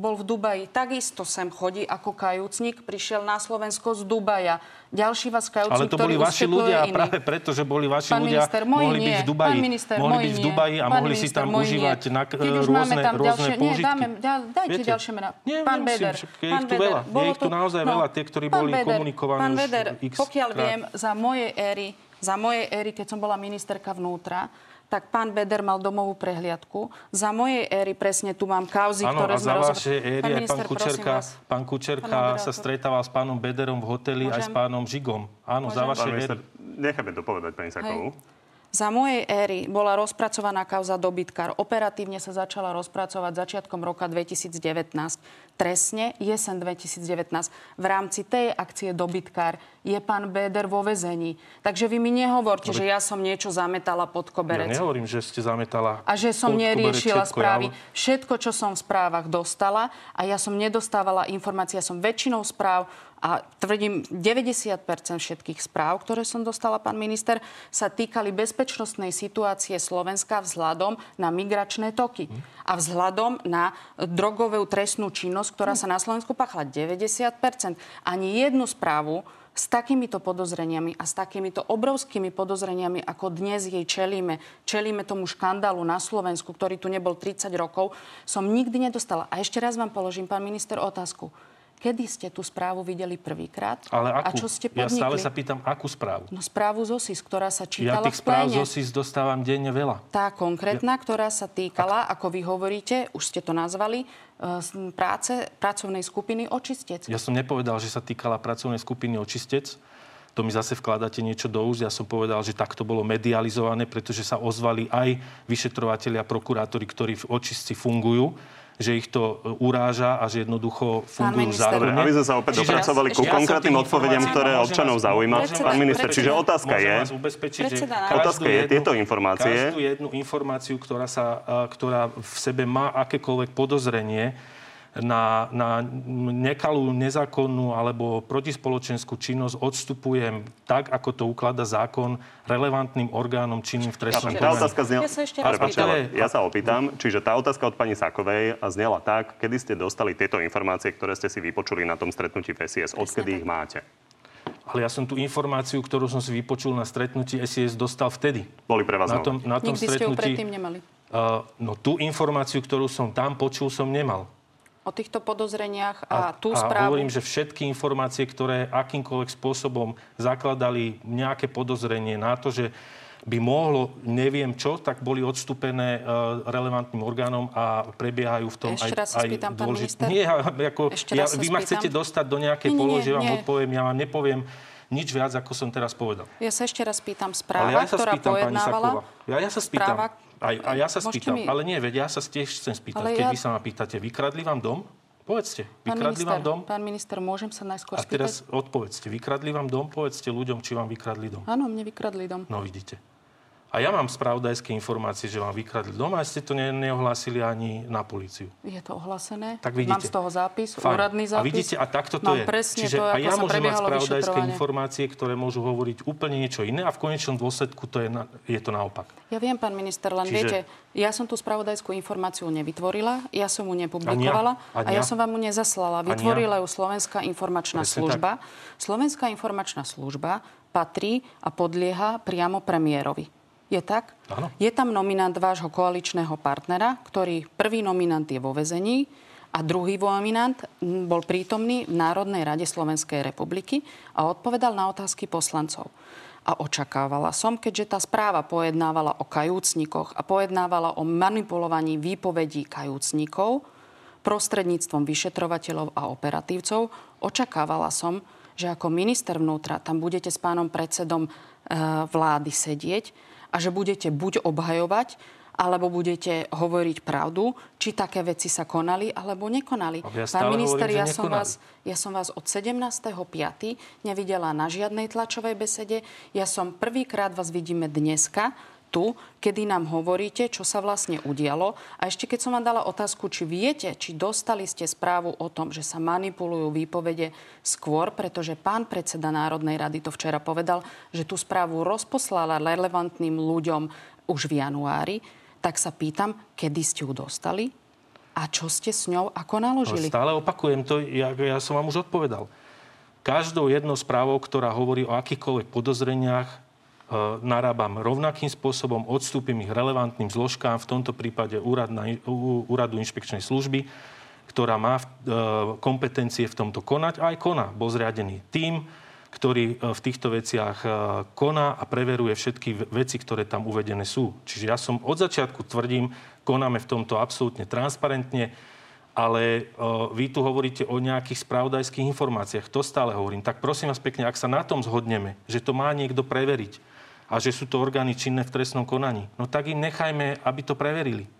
Speaker 6: bol v Dubaji. Takisto sem chodí ako kajúcnik. Prišiel na Slovensko z Dubaja. Ďalší vás kajúcnik,
Speaker 7: Ale to boli vaši ľudia a
Speaker 6: iných.
Speaker 7: práve preto, že boli vaši
Speaker 6: Pán
Speaker 7: ľudia,
Speaker 6: minister,
Speaker 7: mohli byť
Speaker 6: nie.
Speaker 7: v Dubaji.
Speaker 6: Pán minister,
Speaker 7: mohli byť v. Dubaji a
Speaker 6: Pán
Speaker 7: mohli si
Speaker 6: minister,
Speaker 7: tam
Speaker 6: moji
Speaker 7: užívať
Speaker 6: nie.
Speaker 7: na,
Speaker 6: Keď
Speaker 7: rôzne,
Speaker 6: máme tam
Speaker 7: rôzne
Speaker 6: ďalšie, nie, dáme, dá, dajte
Speaker 7: Viete?
Speaker 6: ďalšie mená.
Speaker 7: Nie,
Speaker 6: pán Beder,
Speaker 7: je
Speaker 6: pán
Speaker 7: ich tu
Speaker 6: Beder,
Speaker 7: veľa. Je ich tu naozaj veľa, tie, ktorí boli
Speaker 6: Beder,
Speaker 7: komunikovaní
Speaker 6: Pán Beder, pokiaľ viem, za mojej éry, za mojej éry, keď som bola ministerka vnútra, tak pán Beder mal domovú prehliadku. Za mojej éry presne tu mám kauzy,
Speaker 7: Áno,
Speaker 6: ktoré
Speaker 7: a
Speaker 6: sme
Speaker 7: za
Speaker 6: rozho-
Speaker 7: vaše éry
Speaker 6: minister,
Speaker 7: pán
Speaker 6: prosím
Speaker 7: Kučerka, pán Kučerka
Speaker 6: Pán
Speaker 7: sa stretával s pánom Bederom v hoteli aj s
Speaker 6: Môžem?
Speaker 7: pánom Žigom. Áno, za
Speaker 6: Môžem?
Speaker 7: vaše
Speaker 1: Pán minister,
Speaker 7: éry.
Speaker 1: necháme to povedať pani Sakovú.
Speaker 6: Za mojej éry bola rozpracovaná kauza dobytkár. Operatívne sa začala rozpracovať začiatkom roka 2019. Trestne jesen 2019. V rámci tej akcie dobytkár je pán Béder vo vezení. Takže vy mi nehovorte, že ja som niečo zametala pod
Speaker 7: Ja
Speaker 6: koberec.
Speaker 7: nehovorím, že ste zametala
Speaker 6: A že som neriešila
Speaker 7: všetko,
Speaker 6: správy.
Speaker 7: ja-
Speaker 6: Všetko, čo som v správach dostala a ja som nedostávala informácie, ja som väčšinou správ a tvrdím, 90% všetkých správ, ktoré som dostala, pán minister, sa týkali bezpečnostnej situácie Slovenska vzhľadom na migračné toky a vzhľadom na drogovú trestnú činnosť, ktorá sa na Slovensku pachla 90%. Ani jednu správu s takýmito podozreniami a s takýmito obrovskými podozreniami, ako dnes jej čelíme, čelíme tomu škandálu na Slovensku, ktorý tu nebol 30 rokov, som nikdy nedostala. A ešte raz vám položím, pán minister, otázku. Kedy ste tú správu videli prvýkrát?
Speaker 7: Ale
Speaker 6: A
Speaker 7: akú?
Speaker 6: čo ste
Speaker 7: ja
Speaker 6: podnikli?
Speaker 7: stále sa pýtam, akú správu?
Speaker 6: No správu z OSIS, ktorá sa
Speaker 7: Ja
Speaker 6: čítala
Speaker 7: tých
Speaker 6: v
Speaker 7: správ z OSIS dostávam denne veľa.
Speaker 6: Tá konkrétna, ktorá sa týkala, ako vy hovoríte, už ste to nazvali, e, práce pracovnej skupiny Očistec.
Speaker 7: Ja som nepovedal, že sa týkala pracovnej skupiny očistec. To mi zase vkladáte niečo do úst. Ja som povedal, že takto bolo medializované, pretože sa ozvali aj vyšetrovateľi a prokurátori, ktorí v očistci fungujú že ich to e, uráža a že jednoducho fungujú zákonne.
Speaker 1: aby sme sa opäť
Speaker 6: Čiže-
Speaker 1: dopracovali ku
Speaker 6: Ja
Speaker 1: konkrétnym
Speaker 7: tých
Speaker 1: odpovediam, ktoré občanov zaujíma. Pán minister,
Speaker 6: predseda-
Speaker 1: čiže otázka je, Otázka je, tieto informácie-
Speaker 7: Každú jednu informáciu, ktorá, sa, a, ktorá v sebe má akékoľvek podozrenie na, na nekalú, nezákonnú alebo protispoločenskú činnosť odstupujem tak, ako to ukladá zákon relevantným orgánom činným v trestnom konaní.
Speaker 1: otázka znela...
Speaker 6: Ja sa ešte raz
Speaker 7: pýtam.
Speaker 1: ja sa opýtam, čiže tá otázka od pani Sakovej znela tak, kedy ste dostali tieto informácie, ktoré ste si vypočuli na tom stretnutí v SIS, odkedy ich máte?
Speaker 7: Ale ja som tú informáciu, ktorú som si vypočul na stretnutí SIS, dostal vtedy.
Speaker 1: Boli pre vás
Speaker 7: Na tom, na tom
Speaker 6: Nikdy ste ju
Speaker 7: stretnutí...
Speaker 6: predtým nemali.
Speaker 7: Uh, no tú informáciu, ktorú som tam počul, som nemal.
Speaker 6: O týchto podozreniach a, tú
Speaker 7: a
Speaker 6: správu.
Speaker 7: hovorím, že všetky informácie, ktoré akýmkoľvek spôsobom zakladali nejaké podozrenie na to, že by mohlo, neviem čo, tak boli odstúpené uh, relevantným orgánom a prebiehajú v tom
Speaker 6: Ešte
Speaker 7: aj,
Speaker 6: raz
Speaker 7: aj
Speaker 6: spýtam, pán minister.
Speaker 7: Nie, ako,
Speaker 6: Ešte
Speaker 7: ja, vy ma chcete dostať do nejakej polohy, že vám
Speaker 6: nie.
Speaker 7: odpoviem, ja vám nepoviem nič viac, ako som teraz povedal.
Speaker 6: Ja sa ešte raz pýtam.
Speaker 7: Ale
Speaker 6: Správa,
Speaker 7: ja sa
Speaker 6: ktorá
Speaker 7: spýtam, pani
Speaker 6: pojednávala...
Speaker 7: Saková. Ja, ja sa spýtam.
Speaker 6: Správa-
Speaker 7: A, a ja sa spýtam.
Speaker 6: mi-
Speaker 7: Ale nie, veď ja sa tiež chcem spýtať.
Speaker 6: Ale
Speaker 7: Keď
Speaker 6: ja-
Speaker 7: vy sa ma pýtate, vykradli vám dom? Povedzte,
Speaker 6: Pán
Speaker 7: vykradli
Speaker 6: minister,
Speaker 7: vám dom?
Speaker 6: pán minister, môžem sa najskôr
Speaker 7: A teraz
Speaker 6: spýtať?
Speaker 7: odpovedzte, vykradli vám dom? Povedzte ľuďom, či vám vykradli dom.
Speaker 6: Áno, mne vykradli dom.
Speaker 7: No vidíte. A ja mám spravodajské informácie, že vám vykradli dom a ste to ne- neohlásili ani na políciu.
Speaker 6: Je to ohlásené.
Speaker 7: Tak vidíte.
Speaker 6: Mám z toho zápis,
Speaker 7: Fajn.
Speaker 6: úradný zápis.
Speaker 7: A vidíte, a takto to
Speaker 6: Mám
Speaker 7: je.
Speaker 6: presne
Speaker 7: Čiže
Speaker 6: to,
Speaker 7: a ja môžem mať spravodajské informácie, ktoré môžu hovoriť úplne niečo iné a v konečnom dôsledku to je, na, je to naopak.
Speaker 6: Ja viem, pán minister, len
Speaker 7: Čiže-
Speaker 6: viete, ja som tú spravodajskú informáciu nevytvorila, ja som ju nepublikovala
Speaker 7: Ani ja.
Speaker 6: a ja
Speaker 7: ja.
Speaker 6: som vám ju nezaslala. Vytvorila ju Slovenská informačná
Speaker 7: Presne
Speaker 6: služba. Slovenská informačná služba patrí a podlieha priamo premiérovi. Je tak?
Speaker 7: Áno.
Speaker 6: Je tam nominant vášho koaličného partnera, ktorý prvý nominant je vo vezení a druhý nominant bol prítomný v Národnej rade Slovenskej republiky a odpovedal na otázky poslancov. A očakávala som, keďže tá správa pojednávala o kajúcnikoch a pojednávala o manipulovaní výpovedí kajúcnikov prostredníctvom vyšetrovateľov a operatívcov, očakávala som, že ako minister vnútra tam budete s pánom predsedom e, vlády sedieť a že budete buď obhajovať, alebo budete hovoriť pravdu, či také veci sa konali, alebo nekonali.
Speaker 7: Ja
Speaker 6: Pán minister,
Speaker 7: hovorím,
Speaker 6: ja som, vás, ja som vás od 17.5. nevidela na žiadnej tlačovej besede. Ja som prvýkrát vás vidíme dneska tu, kedy nám hovoríte, čo sa vlastne udialo. A ešte keď som vám dala otázku, či viete, či dostali ste správu o tom, že sa manipulujú výpovede skôr, pretože pán predseda Národnej rady to včera povedal, že tú správu rozposlala relevantným ľuďom už v januári, tak sa pýtam, kedy ste ju dostali a čo ste s ňou ako
Speaker 7: Ale
Speaker 6: naložili.
Speaker 7: stále opakujem to, ja, ja som vám už odpovedal. Každou jednou správou, ktorá hovorí o akýchkoľvek podozreniach, narábam rovnakým spôsobom, odstúpim ich relevantným zložkám, v tomto prípade úrad na, úradu inšpekčnej služby, ktorá má e, kompetencie v tomto konať a aj koná. Bol zriadený tým, ktorý e, v týchto veciach e, koná a preveruje všetky ve- veci, ktoré tam uvedené sú. Čiže ja som od začiatku tvrdím, konáme v tomto absolútne transparentne, ale vy tu hovoríte o nejakých spravodajských informáciách. To stále hovorím. Tak prosím vás pekne, ak sa na tom zhodneme, že to má niekto preveriť a že sú to orgány činné v trestnom konaní, no tak im nechajme, aby to preverili.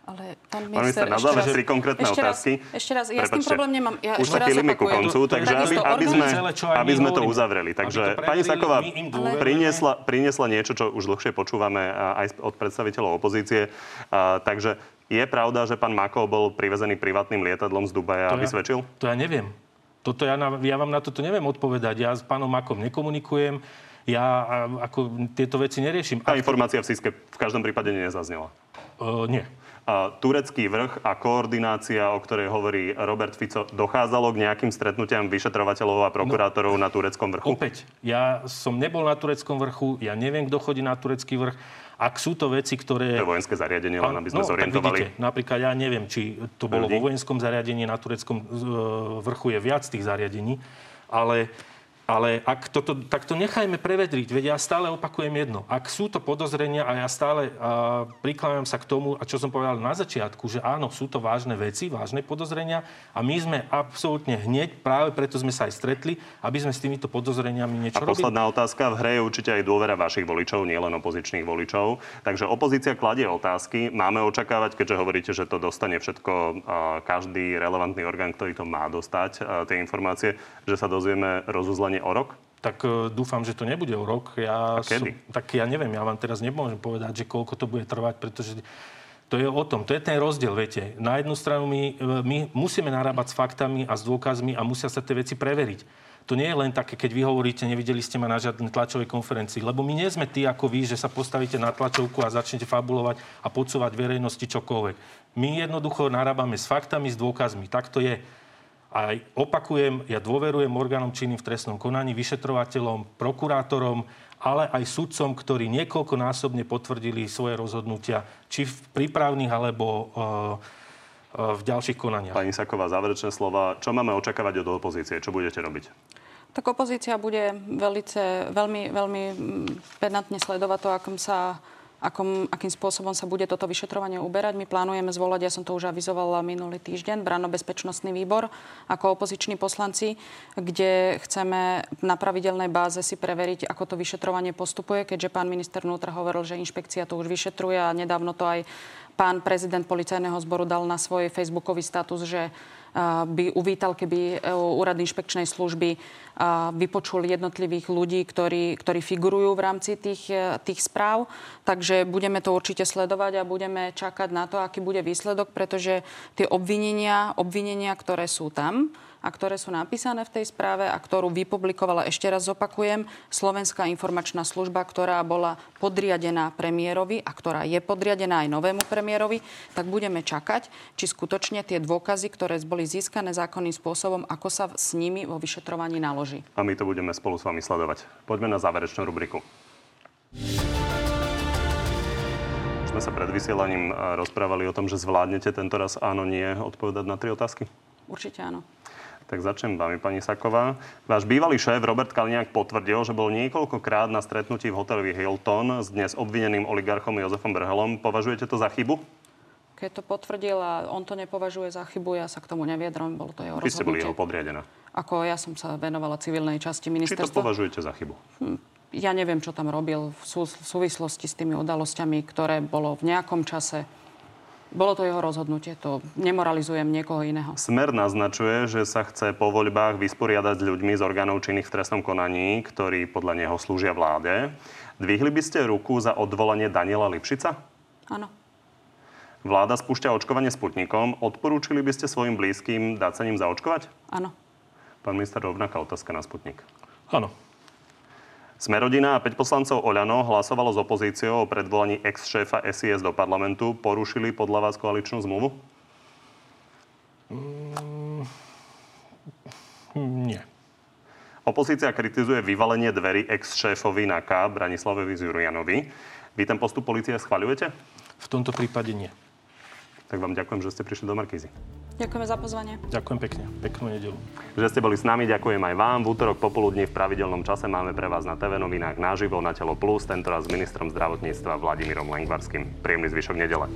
Speaker 6: Ale pán
Speaker 1: Pán minister,
Speaker 6: minister,
Speaker 1: na záver
Speaker 6: raz-
Speaker 1: tri konkrétne
Speaker 6: ešte raz,
Speaker 1: otázky.
Speaker 6: Ešte raz, ja s tým
Speaker 1: Prepačte,
Speaker 6: problém nemám. Ja
Speaker 1: Už sa
Speaker 6: raz
Speaker 1: chýlime ku koncu, takže aby, aby, sme,
Speaker 7: Celé,
Speaker 1: aby sme to uzavreli. Takže
Speaker 7: to
Speaker 1: pani Saková priniesla, priniesla niečo, čo už dlhšie počúvame a, aj od predstaviteľov opozície. A, takže je pravda, že pán Makov bol privezený privátnym lietadlom z Dubaja, aby
Speaker 7: ja,
Speaker 1: svedčil?
Speaker 7: To ja neviem. Toto ja, na- ja vám na toto neviem odpovedať. Ja s pánom Makom nekomunikujem. Ja ako tieto veci neriešim.
Speaker 1: Tá informácia v Siske v každom prípade nezaznela.
Speaker 7: uh, nie.
Speaker 1: A turecký vrch a koordinácia, o ktorej hovorí Robert Fico, dochádzalo k nejakým stretnutiam vyšetrovateľov a prokurátorov na tureckom vrchu?
Speaker 7: Opäť, ja som nebol na tureckom vrchu, ja neviem, kto chodí na turecký vrch. Ak sú to veci, ktoré...
Speaker 1: To je vojenské zariadenie, len aby sme
Speaker 7: no,
Speaker 1: zorientovali.
Speaker 7: vidíte, napríklad ja neviem, či to bolo
Speaker 1: Ľudí.
Speaker 7: vo vojenskom zariadení, na tureckom e, vrchu je viac tých zariadení, ale, ale ak toto, tak to nechajme prevedriť. Veď ja stále opakujem jedno. Ak sú to podozrenia a ja stále a, prikláňam sa k tomu, a čo som povedal na začiatku, že áno, sú to vážne veci, vážne podozrenia a my sme absolútne hneď, práve preto sme sa aj stretli, aby sme s týmito podozreniami niečo
Speaker 1: A
Speaker 7: robili.
Speaker 1: posledná otázka. V hre je určite aj dôvera vašich voličov, nielen opozičných voličov. Takže opozícia kladie otázky. Máme očakávať, keďže hovoríte, že to dostane všetko a, každý relevantný orgán, ktorý to má dostať, a, tie informácie, že sa dozvieme rozuzlenie o rok?
Speaker 7: Tak e, dúfam, že to nebude o rok. Ja
Speaker 1: A kedy?
Speaker 7: Som, tak ja neviem, ja vám teraz nemôžem povedať, že koľko to bude trvať, pretože to je o tom, to je ten rozdiel, viete. Na jednu stranu my, e, my musíme narábať s faktami a s dôkazmi a musia sa tie veci preveriť. To nie je len také, keď vy hovoríte, nevideli ste ma na žiadnej tlačovej konferencii, lebo my nie sme tí ako vy, že sa postavíte na tlačovku a začnete fabulovať a podsúvať verejnosti čokoľvek. My jednoducho narábame s faktami, s dôkazmi. Tak to je. A opakujem, ja dôverujem orgánom činným v trestnom konaní, vyšetrovateľom, prokurátorom, ale aj sudcom, ktorí niekoľkonásobne potvrdili svoje rozhodnutia, či v prípravných, alebo uh, uh, v ďalších konaniach.
Speaker 1: Pani Saková, záverečné slova. Čo máme očakávať od opozície? Čo budete robiť?
Speaker 6: Tak opozícia bude velice, veľmi, veľmi mm, pedantne sledovať to, akom sa, akom, akým spôsobom sa bude toto vyšetrovanie uberať. My plánujeme zvolať, ja som to už avizovala minulý týždeň, Branno-bezpečnostný výbor ako opoziční poslanci, kde chceme na pravidelnej báze si preveriť, ako to vyšetrovanie postupuje, keďže pán minister vnútra hovoril, že inšpekcia to už vyšetruje a nedávno to aj pán prezident policajného zboru dal na svoj facebookový status, že by uvítal, keby úrad inšpekčnej služby vypočul jednotlivých ľudí, ktorí, ktorí figurujú v rámci tých, tých správ. Takže budeme to určite sledovať a budeme čakať na to, aký bude výsledok, pretože tie obvinenia, obvinenia, ktoré sú tam, a ktoré sú napísané v tej správe a ktorú vypublikovala, ešte raz zopakujem, Slovenská informačná služba, ktorá bola podriadená premiérovi a ktorá je podriadená aj novému premiérovi, tak budeme čakať, či skutočne tie dôkazy, ktoré boli získané zákonným spôsobom, ako sa s nimi vo vyšetrovaní naloží.
Speaker 1: A my to budeme spolu s vami sledovať. Poďme na záverečnú rubriku. Sme sa pred vysielaním rozprávali o tom, že zvládnete tento raz áno, nie odpovedať na tri otázky?
Speaker 6: Určite áno.
Speaker 1: Tak začnem vami, pani Saková. Váš bývalý šéf Robert Kaliňák potvrdil, že bol niekoľkokrát na stretnutí v hoteli Hilton s dnes obvineným oligarchom Jozefom Brhelom. Považujete to za chybu?
Speaker 6: Keď to potvrdil a on to nepovažuje za chybu, ja sa k tomu neviedrom, bolo to jeho
Speaker 1: Vy ste boli
Speaker 6: rozhodnutie.
Speaker 1: jeho podriadená.
Speaker 6: Ako ja som sa venovala civilnej časti
Speaker 1: Či to
Speaker 6: ministerstva.
Speaker 1: považujete za chybu?
Speaker 6: Ja neviem, čo tam robil v súvislosti s tými udalosťami, ktoré bolo v nejakom čase. Bolo to jeho rozhodnutie, to nemoralizujem niekoho iného.
Speaker 1: Smer naznačuje, že sa chce po voľbách vysporiadať s ľuďmi z orgánov činných v trestnom konaní, ktorí podľa neho slúžia vláde. Dvihli by ste ruku za odvolanie Daniela Lipšica?
Speaker 6: Áno.
Speaker 1: Vláda spúšťa očkovanie Sputnikom. Odporúčili by ste svojim blízkym dať sa ním zaočkovať?
Speaker 6: Áno.
Speaker 1: Pán minister, rovnaká otázka na Sputnik.
Speaker 7: Áno.
Speaker 1: Smerodina a 5 poslancov Oľano hlasovalo s opozíciou o predvolaní ex-šéfa SIS do parlamentu. Porušili podľa vás koaličnú zmluvu?
Speaker 7: Nie.
Speaker 1: Opozícia kritizuje vyvalenie dverí ex-šéfovi NAKA Branislavovi Zurianovi. Vy ten postup policie schvaľujete?
Speaker 7: V tomto prípade nie.
Speaker 1: Tak vám ďakujem, že ste prišli do Markízy.
Speaker 6: Ďakujeme za pozvanie.
Speaker 7: Ďakujem pekne. Peknú nedelu.
Speaker 1: Že ste boli s nami, ďakujem aj vám. V útorok popoludní v pravidelnom čase máme pre vás na TV novinách naživo na Telo Plus, tentoraz s ministrom zdravotníctva Vladimírom Lengvarským. Príjemný zvyšok nedele.